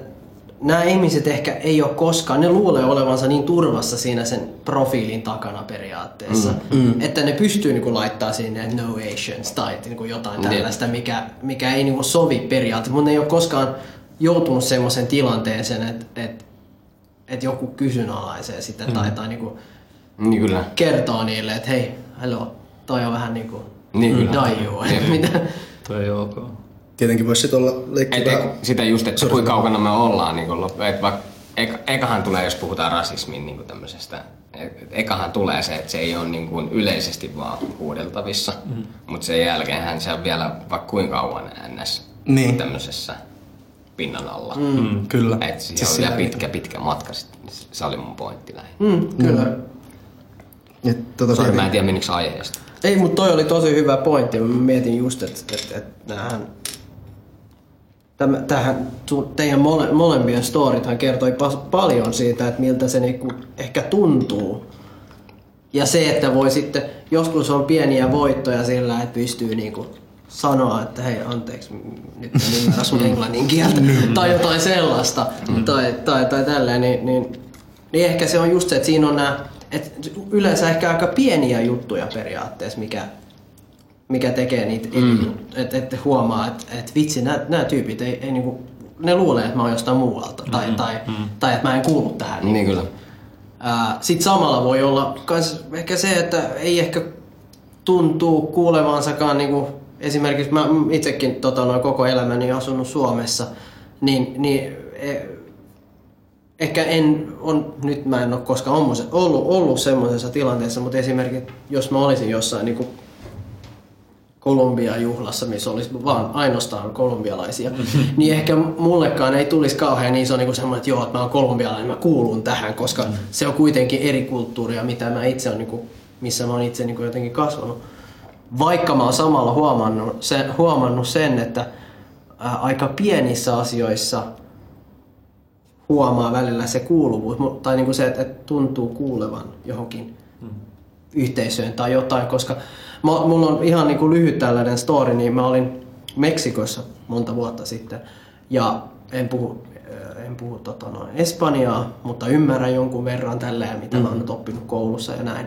nämä ihmiset ehkä ei ole koskaan, ne luulee olevansa niin turvassa siinä sen profiilin takana periaatteessa, mm, mm. että ne pystyy niinku laittaa sinne no Asians tai niinku jotain tällaista, mikä, mikä ei niinku sovi periaatteessa, mutta ne ei ole koskaan joutunut semmoiseen tilanteeseen, että, että, että joku kysynalaisee sitä mm. tai, tai niinku niin kyllä. kertoo niille, että hei, hello, toi on vähän niinku niin kyllä. daiju. Mitä? Toi ei ok. Tietenkin voisi sitten olla leikkivä. Sitä just, että kuinka kaukana me ollaan. Niin kuin, että vaikka, eka, ekahan tulee, jos puhutaan rasismin niin kuin tämmöisestä, ekahan tulee se, että se ei ole niin kuin yleisesti vaan huudeltavissa, mm. mutta sen jälkeenhän se on vielä vaikka kuinka kauan ns. Niin. tämmöisessä pinnan alla. Mm. Kyllä. Et siihen siis on vielä pitkä, pitkä matka sitten. Se oli mun pointti lähinnä. Mm, kyllä. Mm. Et, tota, Sorry, mä en tiedä menikö aiheesta. Ei, mutta toi oli tosi hyvä pointti. Mä mietin just, että et, et, näähän tähän, teidän mole, molempien storithan kertoi paljon siitä, että miltä se niinku ehkä tuntuu. Ja se, että voi sitten, joskus on pieniä voittoja sillä, että pystyy niinku sanoa, että hei anteeksi, nyt en ymmärrä sun englannin kieltä, mm. tai jotain sellaista, mm. tai, tai, tai tälleen, niin, niin, niin ehkä se on just se, että siinä on nämä, että yleensä ehkä aika pieniä juttuja periaatteessa, mikä mikä tekee niitä mm. että et huomaa, että et vitsi, nämä tyypit ei, ei niinku, ne luulee, että mä oon jostain muualta tai, mm. tai, mm. tai että mä en kuulu tähän. Niin kyllä. Sitten samalla voi olla kans ehkä se, että ei ehkä tuntuu kuulevansakaan niinku, esimerkiksi mä itsekin tota, noin koko elämäni asunut Suomessa, niin, niin e, ehkä en on, nyt mä en ole koskaan ollut, ollut semmoisessa tilanteessa, mutta esimerkiksi jos mä olisin jossain niin kuin Kolumbia-juhlassa, missä olisi vaan ainoastaan kolumbialaisia, niin ehkä mullekaan ei tulisi kauhean iso niin kuin semmoinen, että joo, että mä oon kolumbialainen, mä kuulun tähän, koska mm. se on kuitenkin eri kulttuuria, mitä mä itse on, niin kuin, missä mä oon itse niin kuin jotenkin kasvanut. Vaikka mä oon samalla huomannut sen, huomannut sen että ää, aika pienissä asioissa huomaa välillä se kuuluvuus, tai niin kuin se, että tuntuu kuulevan johonkin mm. yhteisöön tai jotain, koska Mä, mulla on ihan niin kuin lyhyt tällainen story, niin mä olin Meksikossa monta vuotta sitten ja en puhu, en puhu tota noin Espanjaa, mutta ymmärrän jonkun verran tälleen, mitä mm. mä oon nyt oppinut koulussa ja näin.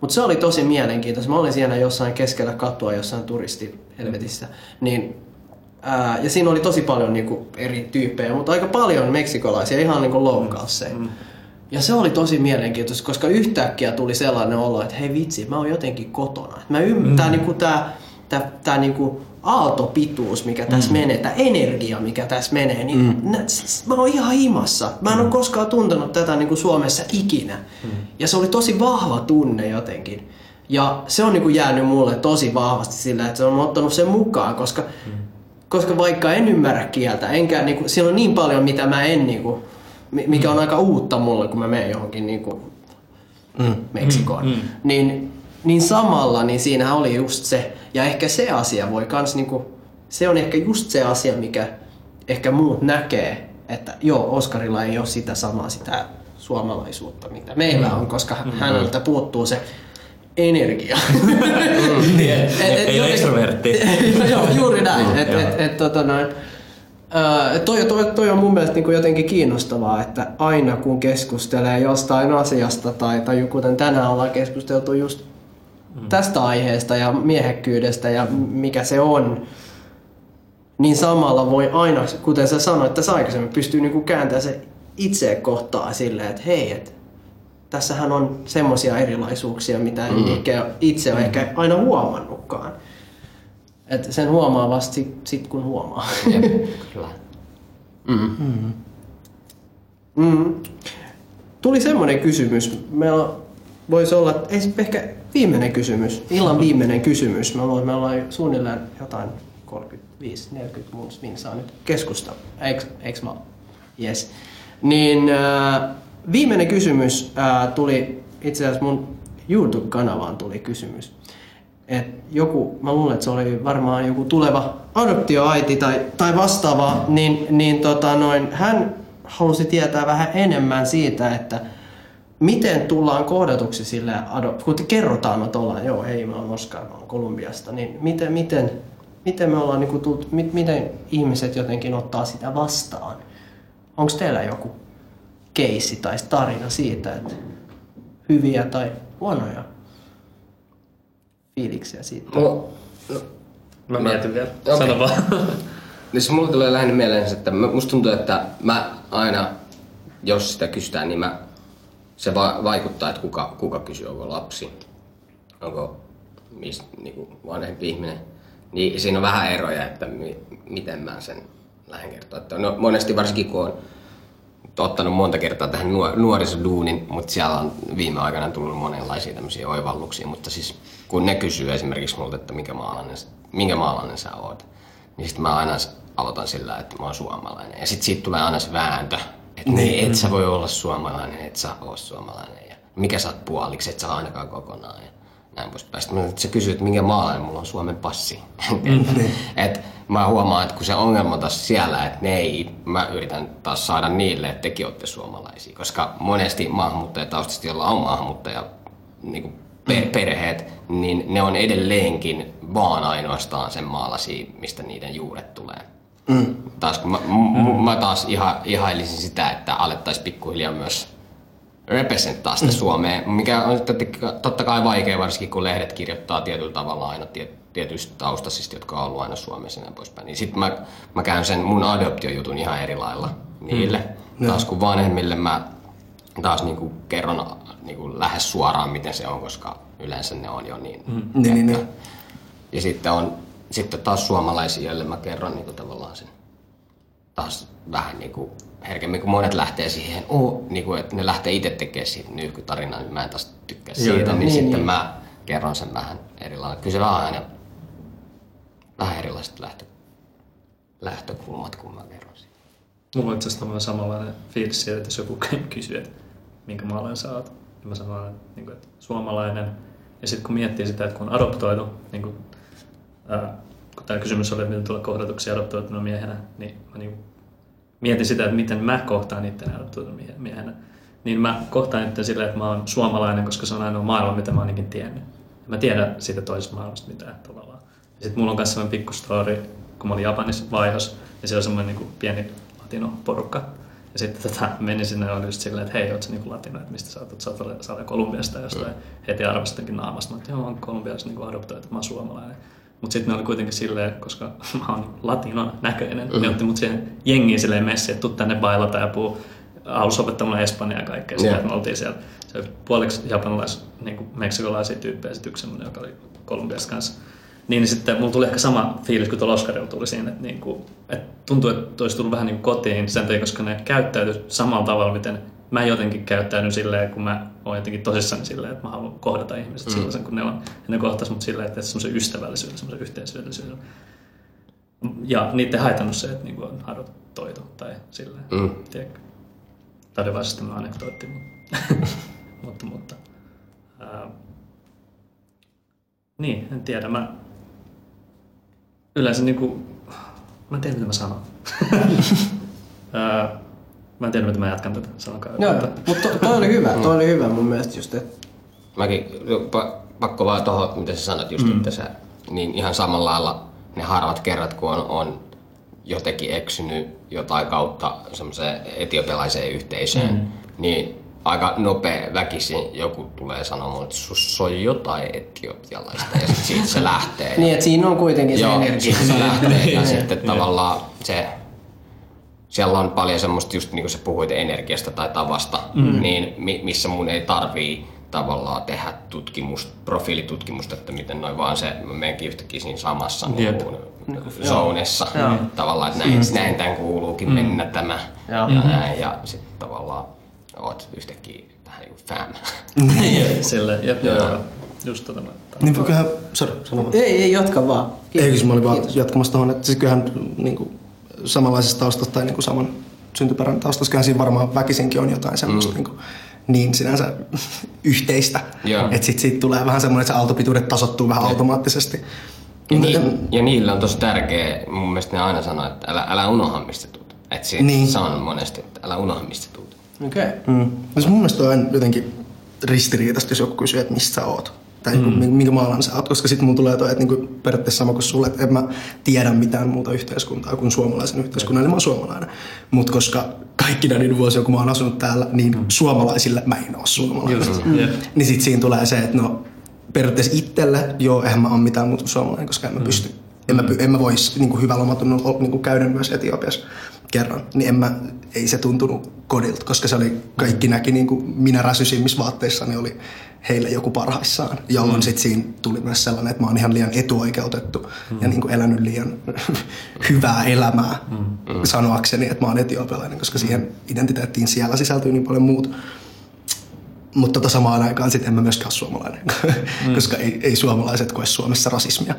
Mutta se oli tosi mielenkiintoista. Mä olin siellä jossain keskellä katua jossain turistihelvetissä. Niin, ää, ja siinä oli tosi paljon niinku eri tyyppejä, mutta aika paljon meksikolaisia, ihan niinku localseja. Mm. Ja se oli tosi mielenkiintoista, koska yhtäkkiä tuli sellainen olo, että hei vitsi, mä oon jotenkin kotona. Mä ymmärrän, mm. tää, niinku, tää, tää, tää niinku aaltopituus, mikä tässä mm. menee, tämä energia, mikä tässä menee, niin mm. nä, siis mä oon ihan himassa. Mä en mm. ole koskaan tuntenut tätä niin kuin Suomessa ikinä. Mm. Ja se oli tosi vahva tunne jotenkin. Ja se on niin kuin jäänyt mulle tosi vahvasti sillä, että se on ottanut sen mukaan, koska, mm. koska vaikka en ymmärrä kieltä, enkä, niin kuin, siellä on niin paljon, mitä mä en niin kuin, mikä on aika uutta mulle, kun mä menen johonkin niin kuin mm. Meksikoon. Mm. Mm. Niin, niin samalla niin siinä oli just se, ja ehkä se asia voi kans niin kuin, se on ehkä just se asia, mikä ehkä muut näkee, että joo, Oskarilla ei ole sitä samaa sitä suomalaisuutta, mitä meillä mm. on, koska mm. häneltä puuttuu se energia. Mm. niin, et, et, ei ole ekstrovertti. joo, juuri näin. et, et, et, tota noin, toi, toi, toi on mun mielestä niin jotenkin kiinnostavaa, että aina kun keskustelee jostain asiasta tai, tai kuten tänään ollaan keskusteltu just mm. Tästä aiheesta ja miehekkyydestä ja mikä se on, niin samalla voi aina, kuten sä sanoit tässä aikaisemmin, pystyy niin kääntämään se itse kohtaa silleen, että hei, et, tässähän on semmoisia erilaisuuksia, mitä mm. itse on ehkä aina huomannutkaan. Et sen huomaa vasta sit, sit kun huomaa. kyllä. Mm. Mm. Mm. Tuli semmoinen kysymys. Meillä voisi olla ehkä viimeinen kysymys, illan viimeinen kysymys. Me ollaan, me ollaan suunnilleen jotain 35-40 mun saa nyt keskusta. Eiks, mä? Yes. Niin äh, viimeinen kysymys äh, tuli itse asiassa mun YouTube-kanavaan tuli kysymys että joku, mä luulen, että se oli varmaan joku tuleva adoptioaiti tai, tai vastaava, niin, niin tota noin, hän halusi tietää vähän enemmän siitä, että miten tullaan kohdatuksi sille, kun te kerrotaan, että ollaan, joo, hei, mä oon Oskar, mä oon Kolumbiasta, niin miten, miten, miten me ollaan niin tullut, miten ihmiset jotenkin ottaa sitä vastaan? Onko teillä joku keissi tai tarina siitä, että hyviä tai huonoja fiiliksiä siitä? No, no, mä mietin vielä. Okay. Sano vaan. Niin mulle tulee lähinnä mieleen, että musta tuntuu, että mä aina, jos sitä kysytään, niin mä, se va- vaikuttaa, että kuka, kuka kysyy, onko lapsi, onko mis, niin kuin vanhempi ihminen. Niin siinä on vähän eroja, että mi, miten mä sen lähden kertoa. Että no, monesti varsinkin kun on ottanut monta kertaa tähän nuorisoduunin, mutta siellä on viime aikana tullut monenlaisia tämmöisiä oivalluksia, mutta siis kun ne kysyy esimerkiksi multa, että minkä maalainen, minkä maalainen sä oot, niin sitten mä aina aloitan sillä, että mä oon suomalainen. Ja sitten siitä tulee aina se vääntö, että niin, et sä voi olla suomalainen, et sä oo suomalainen. Ja mikä sä oot puoliksi, et sä ainakaan kokonaan. Ja näin poispäin. Sitten mä, sä kysyt, että minkä maalainen mulla on Suomen passi. Mm, niin. et mä huomaan, että kun se ongelma taas siellä, että ne ei, mä yritän taas saada niille, että tekin olette suomalaisia. Koska monesti maahanmuuttajataustaiset, joilla on maahanmuuttaja niin kuin mm. perheet, niin ne on edelleenkin vaan ainoastaan sen maalaisia, mistä niiden juuret tulee. Mm. Taas kun mä, mm. mä taas iha, ihailisin sitä, että alettaisiin pikkuhiljaa myös representtaa sitä mm. Suomea, mikä on totta kai vaikea, varsinkin kun lehdet kirjoittaa tietyllä tavalla aina tiet, tietyistä taustaisista, jotka on ollut aina Suomessa ja näin poispäin. Niin sitten mä, mä käyn sen mun adoptiojutun ihan eri lailla niille. Mm. Taas kun vanhemmille mä taas niinku kerron niinku lähes suoraan, miten se on, koska yleensä ne on jo niin. Mm. Niin, niin, niin. Ja sitten on sitten taas suomalaisia, joille mä kerron niinku tavallaan sen taas vähän niinku herkemmin, kun monet lähtee siihen, oh, niinku, että ne lähtee itse tekemään siitä nyyhkytarinaa, niin mä en taas tykkää siitä, joo. niin, Niin, sitten niin. mä kerron sen vähän eri lailla. Kyllä se vähän aina vähän erilaiset lähtö, lähtökulmat, kun mä kerron siitä. Mulla on itse asiassa samanlainen fiilis siitä, että jos joku kysyy, että minkä maalainen sä oot, niin mä sanon, että, niin kuin, että suomalainen. Ja sitten kun miettii sitä, että kun on adoptoitu, niin kuin, ää, kun tämä kysymys oli, että miten tulla kohdatuksi adoptoituna miehenä, niin mä niin mietin sitä, että miten mä kohtaan itse adoptoituna mie- miehenä. Niin mä kohtaan itse silleen, että mä oon suomalainen, koska se on ainoa maailma, mitä mä oon ikinä tiennyt. Mä tiedän siitä toisesta maailmasta mitään tavallaan. Ja sitten mulla on myös sellainen pikku story, kun mä olin Japanissa vaihos, ja siellä on semmoinen niin pieni latino-porukka. Ja sitten tota, menin sinne ja oli just silleen, että hei, oot sä niin latino, että mistä sä oot, sä oot, sä oot Kolumbiasta ja jostain. Heti arvastakin naamasta, mä että joo, mä oon Kolumbiassa niin adoptoitu, mä oon suomalainen. Mutta sitten ne oli kuitenkin silleen, koska mä oon latinon näköinen, mm. ne otti mut siihen jengiin silleen messiin, että tuu tänne bailata ja puu alussa opettaa mulle espanjaa ja kaikkea. Yeah. me oltiin siellä se oli puoliksi japanilais, niin kuin meksikolaisia tyyppejä, sitten yksi semmoinen, joka oli Kolumbiassa kanssa. Niin sitten mulla tuli ehkä sama fiilis kuin tuolla Oscarilla tuli siinä, että, niin kuin, että tuntuu, että olisi tullut vähän niin kuin kotiin sen takia, koska ne käyttäytyi samalla tavalla, miten mä jotenkin käyttäydyn silleen, kun mä oon jotenkin tosissani silleen, että mä haluan kohdata ihmiset mm. sellaisen, kun ne on. Ja ne kohtas mut silleen, että semmoisen ystävällisyyden, semmoisen yhteisöllisyyden. Ja niiden haitannut se, että niinku on adoptoitu tai silleen, Mm. tiedätkö. Tämä oli siis tämmöinen anekdootti, mutta, mutta, mutta ää, niin, en tiedä. Mä yleensä niinku, mä en tiedä mitä mä sanon. Ää, mä en tiedä mitä mä jatkan tätä, sanokaa. Joo, jotain. mutta to, toi oli hyvä, toi oli hyvä mun mielestä just, että Mäkin, pa- pakko vaan tuohon, mitä sä sanot just, mm. että sä, niin ihan samalla lailla ne harvat kerrat, kun on, on jotenkin eksynyt jotain kautta semmoiseen etiopialaiseen yhteisöön, mm. niin aika nopea väkisin joku tulee sanomaan, että sus on jotain etiopialaista ja sit siitä se lähtee. niin, että siinä on kuitenkin se Joo, energia. se lähtee ja sitten tavallaan se, siellä on paljon semmoista just niin kuin sä puhuit energiasta tai tavasta, mm. niin mi- missä mun ei tarvii tavallaan tehdä tutkimusta, profiilitutkimusta, että miten noin vaan se, mä menenkin yhtäkkiä siinä samassa niin kuin, zonessa. Tavallaan, että näin, näin tämän kuuluukin mennä tämä Joo. ja näin. Ja sitten tavallaan oot yhtäkkiä vähän niin kuin fam. Silleen, jep, joo, joo. Just tota mä Niin kyllähän, sorry, sano. Ei, ei, jatka vaan. Eikö siis mä olin vaan Kiitos. jatkamassa tuohon, että siis kyllähän niin kuin, samanlaisesta taustasta tai niin kuin saman syntyperän taustasta, siinä varmaan väkisinkin on jotain semmoista mm. niin, kuin, niin sinänsä yhteistä. Joo. Että sit siitä tulee vähän semmoinen, että se aaltopituudet tasottuu vähän automaattisesti. Ja, ni, ja niillä on tosi tärkeä, mun mielestä ne aina sanoo, että älä, älä unoha mistä tuut. Että se Niin. niin. sanon monesti, että älä unoha mistä tuut. Okei. Okay. Mm. Mun mielestä on jotenkin ristiriitaista, jos joku kysyy, että mistä sä oot. Tai mm. minkä maailman sä oot, koska sitten mun tulee toi, että niinku periaatteessa sama kuin sulle, että en mä tiedä mitään muuta yhteiskuntaa kuin suomalaisen yhteiskunnan, eli mä oon suomalainen. Mutta koska kaikkina niiden vuosina, kun mä oon asunut täällä, niin mm. suomalaisille mä en oo suomalainen. Just, jep. Niin sit siinä tulee se, että no periaatteessa itselle, joo, eihän mä ole mitään muuta kuin suomalainen, koska en mä pysty. En mä, en mä vois niin hyvällä omatunnolla niin käydä myös Etiopiassa kerran. Niin en mä, ei se tuntunut kodilta, koska se oli, kaikki näki niin kuin minä räsysimmissä vaatteissa, niin oli heille joku parhaissaan. Jolloin mm. sitten siinä tuli myös sellainen, että mä oon ihan liian etuoikeutettu mm. ja niin kuin elänyt liian hyvää elämää mm. sanoakseni, että mä oon etiopialainen, koska siihen identiteettiin siellä sisältyy niin paljon muuta. Mutta tota samaan aikaan sitten en mä myöskään ole suomalainen, mm. koska ei, ei suomalaiset koe Suomessa rasismia,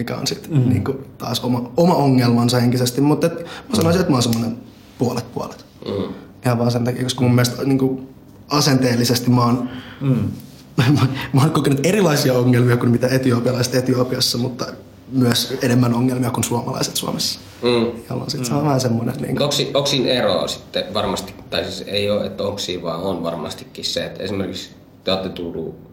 mikä on sitten mm. niin taas oma, oma ongelmansa henkisesti. Mutta et, mä sanoisin, että mä oon semmoinen puolet puolet. Mm. Ihan vaan sen takia, koska mun mielestä niin kuin asenteellisesti mä oon, mm. mä, mä oon kokenut erilaisia ongelmia kuin mitä etiopialaiset Etiopiassa, mutta myös enemmän ongelmia kuin suomalaiset Suomessa. Mm. Jolloin sitten mm. se on vähän semmoinen, niin Mutta onko, onko siinä eroa sitten varmasti, tai siis ei ole, että onko siinä, vaan on varmastikin se, että esimerkiksi te olette tullut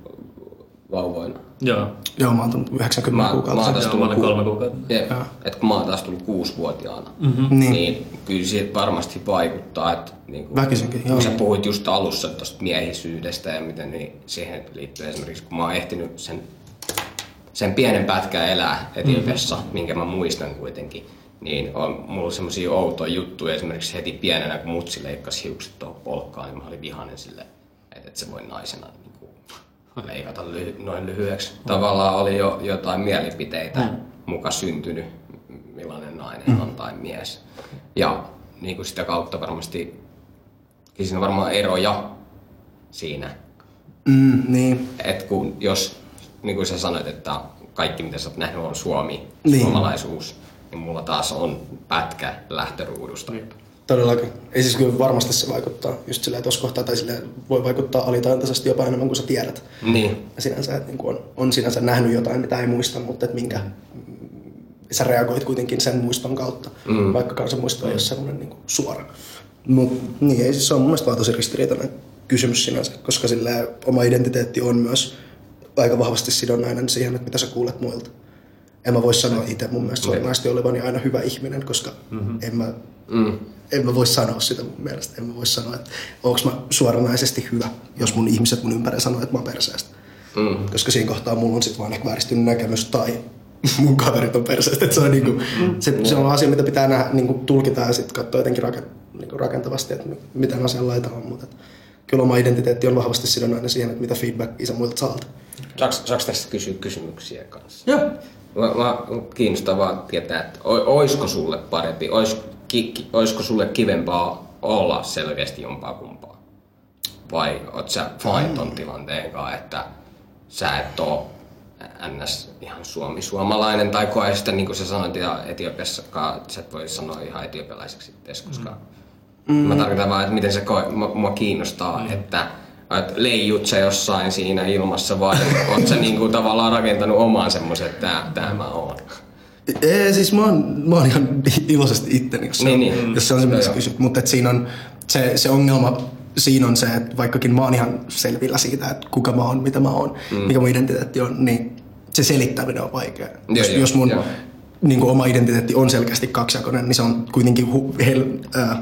vauvoina. Joo. joo, mä oon tullut 90 Mä, mä kuukautta. oon taas mä tullut kolme kuukautta. Jep. Että kun mä oon taas tullut kuusivuotiaana, mm-hmm. Niin. niin kyllä siitä varmasti vaikuttaa, että niin kuin, Väkisinkin, joo. kun sä puhuit just alussa tuosta miehisyydestä ja miten niin siihen liittyy esimerkiksi, kun mä oon ehtinyt sen sen pienen pätkän elää Etiopiassa, mm-hmm. minkä mä muistan kuitenkin, niin on mulla semmoisia outoja juttuja. Esimerkiksi heti pienenä, kun mutsi leikkasi hiukset tuohon polkkaan, niin mä olin vihainen sille, että et se voi naisena niin leikata lyhy- noin lyhyeksi. Tavallaan oli jo jotain mielipiteitä mm. muka syntynyt, millainen nainen on tai mies. Ja niin kuin sitä kautta varmasti, siinä on varmaan eroja siinä. Mm, niin. Et kun jos, niin kuin sä sanoit, että kaikki mitä sä oot nähnyt on Suomi, Niin. suomalaisuus, niin mulla taas on pätkä lähtöruudusta. Todellakin. Ei siis kyllä varmasti se vaikuttaa just silleen tuossa kohtaa, tai silleen voi vaikuttaa alitajuisesti jopa enemmän kuin sä tiedät. Niin, Ja sinänsä, että niin on, on sinänsä nähnyt jotain, mitä ei muista, mutta että minkä sä reagoit kuitenkin sen muiston kautta, mm. vaikka se muisto ei ole semmoinen niin suora. Mut niin, ei siis se on mun mielestä vaan tosi ristiriitainen kysymys sinänsä, koska sillä oma identiteetti on myös aika vahvasti sidonnainen siihen, että mitä sä kuulet muilta. En mä voi sanoa itse mun mielestä suoranaisesti olevani aina hyvä ihminen, koska mm-hmm. en mä mm. En mä voi sanoa sitä mun mielestä. En mä voi sanoa, että onko mä suoranaisesti hyvä, jos mun ihmiset mun ympärillä sanoo, että mä oon perseestä. Mm. Koska siinä kohtaa mulla on sit vaan ehkä vääristynyt näkemys tai mun kaverit on perseestä. Että se, on niinku, se, se, on asia, mitä pitää nähdä, niinku, tulkita ja sitten katsoa jotenkin raken, niinku, rakentavasti, että mi- miten asian laita on. Mutta kyllä oma identiteetti on vahvasti sidonnainen siihen, että mitä feedbackia sä muilta saat. Saaks tästä kysyä kysymyksiä kanssa? Joo. Mä, mä kiinnostaa vaan tietää, että oisko sulle parempi, ois, ki, ki, oisko sulle kivempaa olla selkeästi jompaa kumpaa? Vai oot sä fine ton tilanteen kanssa, että sä et oo ns. ihan suomi-suomalainen tai koe sitä, niin kuin sä sanoit, ja Etiopiassakaan sä et voi sanoa ihan etiopialaiseksi itse, koska mm. mä tarkoitan vaan, että miten se koe, mua, mua kiinnostaa, mm. että että leijut sä jossain siinä ilmassa vai oot sä niinku tavallaan rakentanut oman semmoisen, että tää, tää mä oon. Ei, siis mä oon, mä oon ihan iloisesti itteni, jos se Niin, on, niin. jos se, on se mitä sä kysyt. Mutta et siinä on se, se ongelma, siinä on se, että vaikkakin mä oon ihan selvillä siitä, että kuka mä oon, mitä mä oon, mm. mikä mun identiteetti on, niin se selittäminen on vaikea. Joo, jos, joo, jos mun niin kuin oma identiteetti on selkeästi kaksijakoinen, niin se on kuitenkin hu, hel, äh,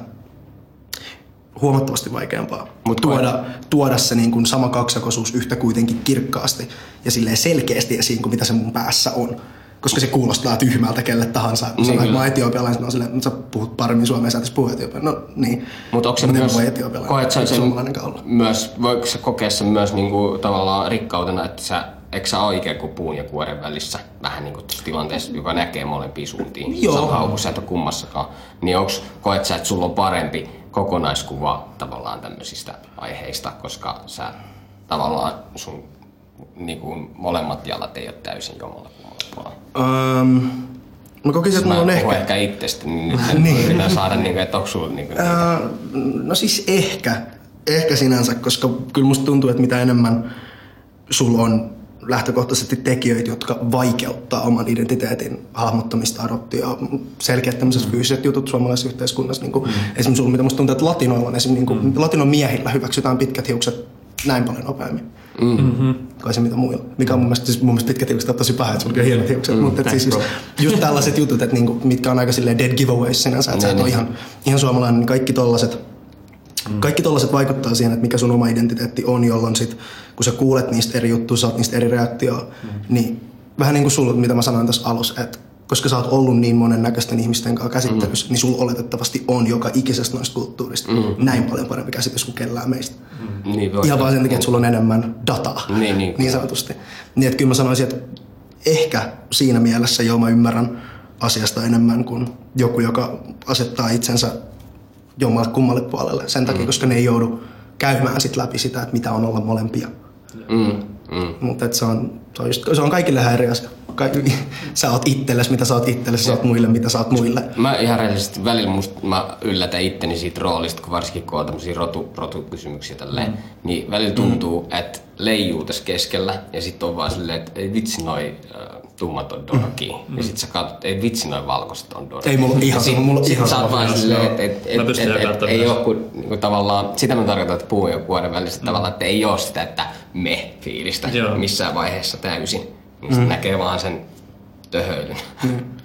huomattavasti vaikeampaa Mut tuoda, tuoda se niin kuin sama kaksijakoisuus yhtä kuitenkin kirkkaasti ja silleen selkeästi esiin kuin mitä se mun päässä on. Koska se kuulostaa tyhmältä kelle tahansa. Niin, sanoo, että mä oon etiopialainen, oon silleen, että sä puhut paremmin suomea, sä et edes puhu etiopiaa. No niin. Mutta onko se Miten myös, etiopialainen? koet sä sen olla. myös, voiko sä kokea sen myös niinku tavallaan rikkautena, että sä, eikö sä ole ikään kuin puun ja kuoren välissä vähän niinku tässä tilanteessa, joka näkee molempia suuntiin Joo. somehow, kun sä et ole kummassakaan, niin onks, koet sä, että sulla on parempi kokonaiskuva tavallaan tämmöisistä aiheista, koska sä tavallaan sun niinku, molemmat jalat ei ole täysin jomalla Um, mä kokisin, että mulla on ehkä... ehkä itsestä, niin nyt niin. yritän saada, niinku, että onko sulla niinku, Ää, no siis ehkä. Ehkä sinänsä, koska kyllä musta tuntuu, että mitä enemmän sulla on lähtökohtaisesti tekijöitä, jotka vaikeuttaa oman identiteetin hahmottamista, adoptioa, selkeät tämmöiset mm. fyysiset jutut suomalaisessa yhteiskunnassa. Niin kuin mm. Esimerkiksi sulla, mitä musta tuntuu, että latinoilla on esimerkiksi, niin kuin, mm. latinon miehillä hyväksytään pitkät hiukset näin paljon nopeammin. Mm-hmm. Kai se mitä muilla. Mikä on mun mielestä, siis mun mielestä pitkät hiukset on tosi paha, että sulla on hienot hiukset. Mm, mutta et siis just, just, tällaiset jutut, että niinku, mitkä on aika silleen dead giveaways sinänsä, että sä et Niin, ole niin. ihan, ihan suomalainen, niin kaikki tollaset Mm. Kaikki tollaset vaikuttaa siihen, että mikä sun oma identiteetti on, jolloin sit, kun sä kuulet niistä eri juttuja, saat niistä eri reaktioa, mm. niin vähän niin kuin sulla, mitä mä sanoin tässä alussa, että koska sä oot ollut niin monen näköisten ihmisten kanssa käsittelyssä, mm. niin sulla oletettavasti on joka ikisestä noista kulttuurista mm. näin paljon parempi käsitys kuin kellään meistä. Mm. niin, Ihan vaan sen takia, että sulla on enemmän dataa, Niin, niin. niin sanotusti. Niin että kyllä mä sanoisin, että ehkä siinä mielessä joo mä ymmärrän asiasta enemmän kuin joku, joka asettaa itsensä jommalle kummalle puolelle sen takia, mm. koska ne ei joudu käymään sit läpi sitä, että mitä on olla molempia. Mm, mm. Mutta se on, se, on just, se on kaikille ihan eri asia. Kaikki, sä oot itsellesi, mitä sä oot itsellesi, sä oot muille, mitä sä oot muille. Mä ihan rehellisesti välillä musta mä yllätän itteni siitä roolista, kun varsinkin kun on tämmösiä rotu, rotukysymyksiä tälleen, mm. niin välillä tuntuu, mm. että leijuu tässä keskellä ja sitten on vaan silleen, että ei vitsi noi äh, tummat on dorki. Mm. Ja sit sä katsot, ei vitsi noi valkoiset on dorki. Ei mulla ihan sama, mulla ihan sä oot sama. vaan silleen, että et, et, et, et, jakamaan ei oo kun, niinku, tavallaan, sitä mä tarkoitan, että puun ja kuoren välissä mm. tavallaan, että ei oo sitä, että me fiilistä Joo. missään vaiheessa täysin. Niin sit näkee vaan sen töhöilyn.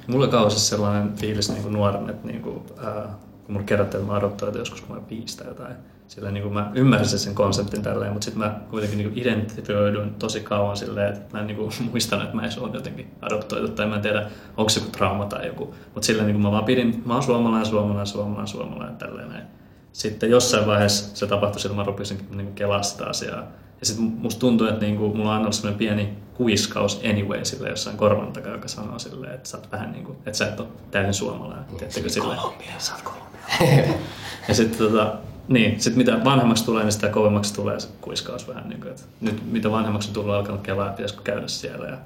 Mulla on kauheasti sellainen fiilis niin kuin nuorena, että niin kuin, ää, kun mulla kerrottiin, että mä adoptoitin joskus, kun mä tai jotain. sillä niin kuin mä ymmärsin sen konseptin tälleen, mutta sitten mä kuitenkin niin kuin identifioidun tosi kauan silleen, että mä en niin kuin muistan, että mä edes ole jotenkin adoptoitu tai mä en tiedä, onko se joku trauma tai joku. Mutta silleen niin kuin mä vaan pidin, mä oon suomalainen, suomalainen, suomalainen, suomalainen tälleen näin. Sitten jossain vaiheessa se tapahtui, silloin mä rupesin niin kuin kelaa sitä asiaa. Ja sitten musta tuntuu, että niinku, mulla on aina ollut sellainen pieni kuiskaus anyway sille jossain korvan takaa, joka sanoo silleen, että sä oot vähän niinku, että sä et ole täysin suomalainen. Tiedättekö silleen? Sä oot kolumbialainen. ja sitten tota, niin, sit mitä vanhemmaksi tulee, niin sitä kovemmaksi tulee se kuiskaus vähän. Niin kuin, että nyt mitä vanhemmaksi on tullut, alkanut kelaa, että pitäisikö käydä siellä ja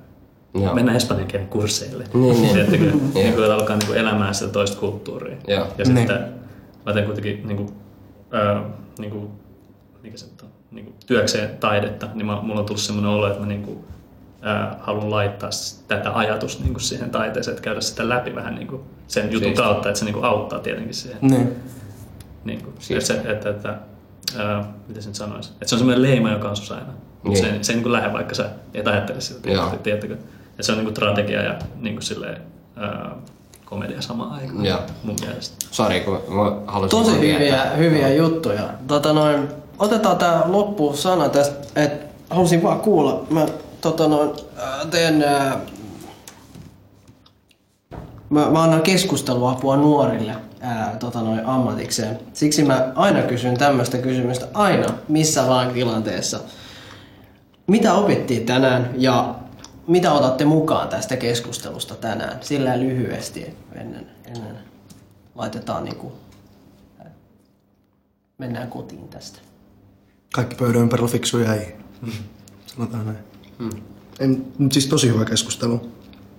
Joo. mennä espanjan kielen kursseille. Niin, niin. Tiedättekö? niin kuin, että alkaa niin kuin elämään sitä toista kulttuuria. Joo. Ja sitten Niin. mä teen kuitenkin niin kuin, ää, niin kuin, mikä se on, niin kuin työkseen taidetta, niin mä, mulla on tullut semmoinen olo, että mä niin kuin, ää, haluan laittaa tätä ajatusta niin kuin siihen taiteeseen, että käydä sitä läpi vähän niin kuin sen jutun Siistiä. kautta, että se niin kuin auttaa tietenkin siihen. Niin. Niin kuin, että, se, että, että ää, miten se nyt sanoisi, että se on semmoinen leima, joka on sus aina. Niin. Se, se ei niin kuin lähde, vaikka sä et ajattele sitä, tietysti, tiedättekö? Että se on niin kuin strategia ja niin kuin silleen, ää, komedia samaan aikaan Joo. mun mielestä. Sori, kun mä halusin Tosi hyviä, tietää. hyviä juttuja. Tota noin, otetaan tää loppusana tästä, että halusin vaan kuulla. Mä tota noin, ää, teen... Ää, mä, mä annan keskusteluapua nuorille ää, tota noin, ammatikseen. Siksi mä aina kysyn tämmöistä kysymystä aina, missä vaan tilanteessa. Mitä opittiin tänään ja mitä otatte mukaan tästä keskustelusta tänään? Sillä lyhyesti ennen, ennen laitetaan niinku mennään kotiin tästä. Kaikki pöydän ympärillä fiksuja ei. Sanotaan näin. En, mut siis tosi hyvä keskustelu.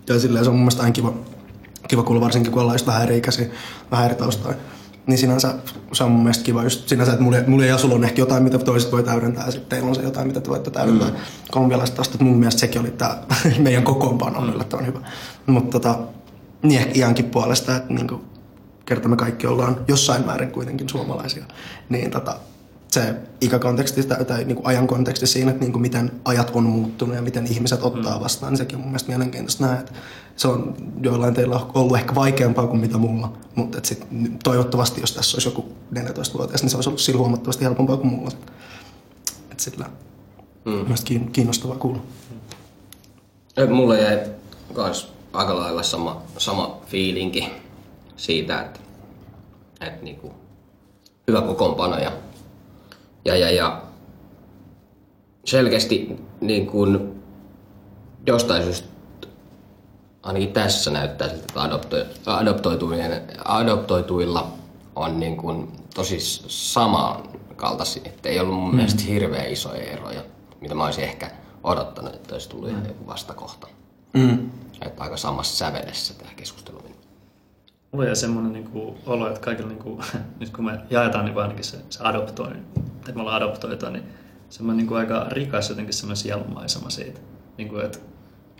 Ja silleen se on mun mielestä aina kiva, kiva kuulla, varsinkin kun ollaan just vähän eri ikäisiä, vähän eri taustoja. Niin sinänsä se on mun mielestä kiva just sinänsä, että mulla, mulla ja sulla on ehkä jotain, mitä toiset voi täydentää, ja sitten teillä on se jotain, mitä te voitte täydentää. Mm. Kolumbialaiset taustat, mun mielestä sekin oli tää meidän kokoonpano on yllättävän hyvä. Mutta tota, niin ehkä ihankin puolesta, että niinku, kerta me kaikki ollaan jossain määrin kuitenkin suomalaisia, niin tota, se ikäkonteksti tai, tai niin kuin ajan konteksti siinä, että niin kuin miten ajat on muuttunut ja miten ihmiset ottaa vastaan, niin sekin on mun mielestä mielenkiintoista nähdä, että se on joillain teillä ollut ehkä vaikeampaa kuin mitä mulla, mutta et sit, toivottavasti jos tässä olisi joku 14-vuotias, niin se olisi ollut sillä huomattavasti helpompaa kuin mulla. Et sillä mm. kiin- kiinnostavaa kuulla. Mulle jäi kans aika lailla sama, sama fiilinki siitä, että, että niinku, hyvä kokoonpano ja, ja, ja, ja selkeästi niin kuin jostain syystä ainakin tässä näyttää siltä, että adopto, adoptoitujen, adoptoituilla on niin kuin tosi samankaltaisia. Että ei ollut mun mm. mielestä hirveän isoja eroja, mitä mä olisin ehkä odottanut, että olisi tullut ihan joku vastakohta. Mm. Että aika samassa sävelessä tämä keskustelu meni. Mulla jäi semmoinen niinku olo, että kaikilla, niinku, nyt kun me jaetaan niinku ainakin se, se adoptointi, että me ollaan adoptoitua, niin semmoinen niinku aika rikas jotenkin semmoinen sielunmaisema siitä. Niinku, että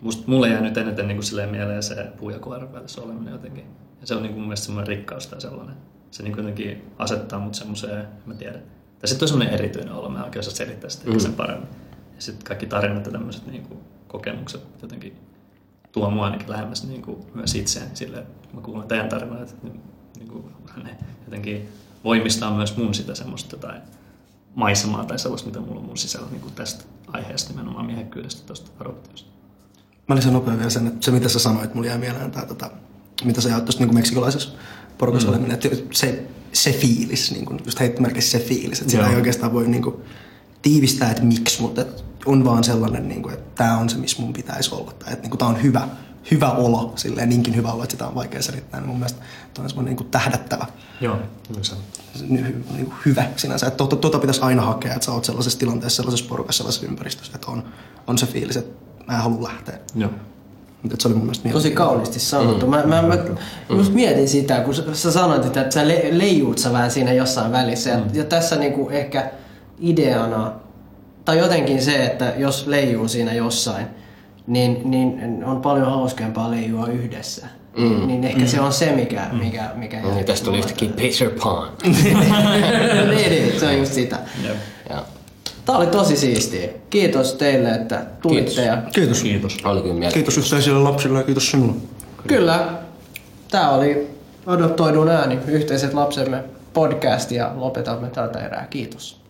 must, mulle jäi nyt eniten niinku silleen mieleen se puu ja koiran välissä oleminen jotenkin. Ja se on niinku mun mielestä semmoinen rikkaus tai sellainen. Se niinku jotenkin asettaa mut semmoiseen, en mä tiedä. Tai sitten on semmoinen erityinen olo, mä en oikein osaa selittää sitä mm. sen paremmin. Ja sitten kaikki tarinat ja tämmöiset niinku kokemukset jotenkin tuo mua ainakin lähemmäs niin kuin myös itseäni silleen, että mä kuulen teidän tarinaa, että niin, niin kuin, ne jotenkin voimistaa myös mun sitä semmoista tai maisemaa tai sellaista, mitä mulla on mun sisällä niin kuin tästä aiheesta, nimenomaan miehekkyydestä, tuosta adoptiosta. Mä lisäsin nopein vielä sen, että se mitä sä sanoit, mulla jäi mieleen tää, tota, mitä sä jaot tuosta niin meksikolaisessa porukassa mm. oleminen, että se, se fiilis, niin kuin, just heittomerkissä se fiilis, että sitä ei oikeastaan voi niin kuin, tiivistää, että miksi, mutta että on vaan sellainen, niin kuin, että tämä on se, missä mun pitäisi olla. Tai että niin kuin, tämä on hyvä, hyvä olo, silleen niinkin hyvä olo, että sitä on vaikea selittää. Niin mun mielestä toi on semmoinen niin kuin tähdättävä, Joo, niin se on. niin, niin hyvä sinänsä. Että tuota, tuota pitäisi aina hakea, että sä oot sellaisessa tilanteessa, sellaisessa porukassa, sellaisessa ympäristössä, että on, on se fiilis, että mä en halua lähteä. Joo. Mutta se oli mun mielestä Tosi kauniisti sanottu. Mä, mä, mä just mietin sitä, kun sä- sanoit, että sä le, leijuut sä vähän siinä jossain välissä. Ja, ja tässä niinku ehkä ideana, tai jotenkin se, että jos leijuu siinä jossain, niin, niin on paljon hauskempaa leijua yhdessä. Mm. Niin ehkä mm. se on se, mikä... mikä, mikä Niin tästä tuli yhtäkkiä Peter Pan. niin, niin, se on just sitä. Joo. ja, Tää oli tosi siistiä. Kiitos teille, että tulitte. Kiitos. Ja Kiitos. Kiitos. oli kyllä. Kiitos yhteisille lapsille ja kiitos sinulle. Kyllä, tää oli adoptoidun ääni, yhteiset lapsemme podcast ja lopetamme tältä erää. Kiitos.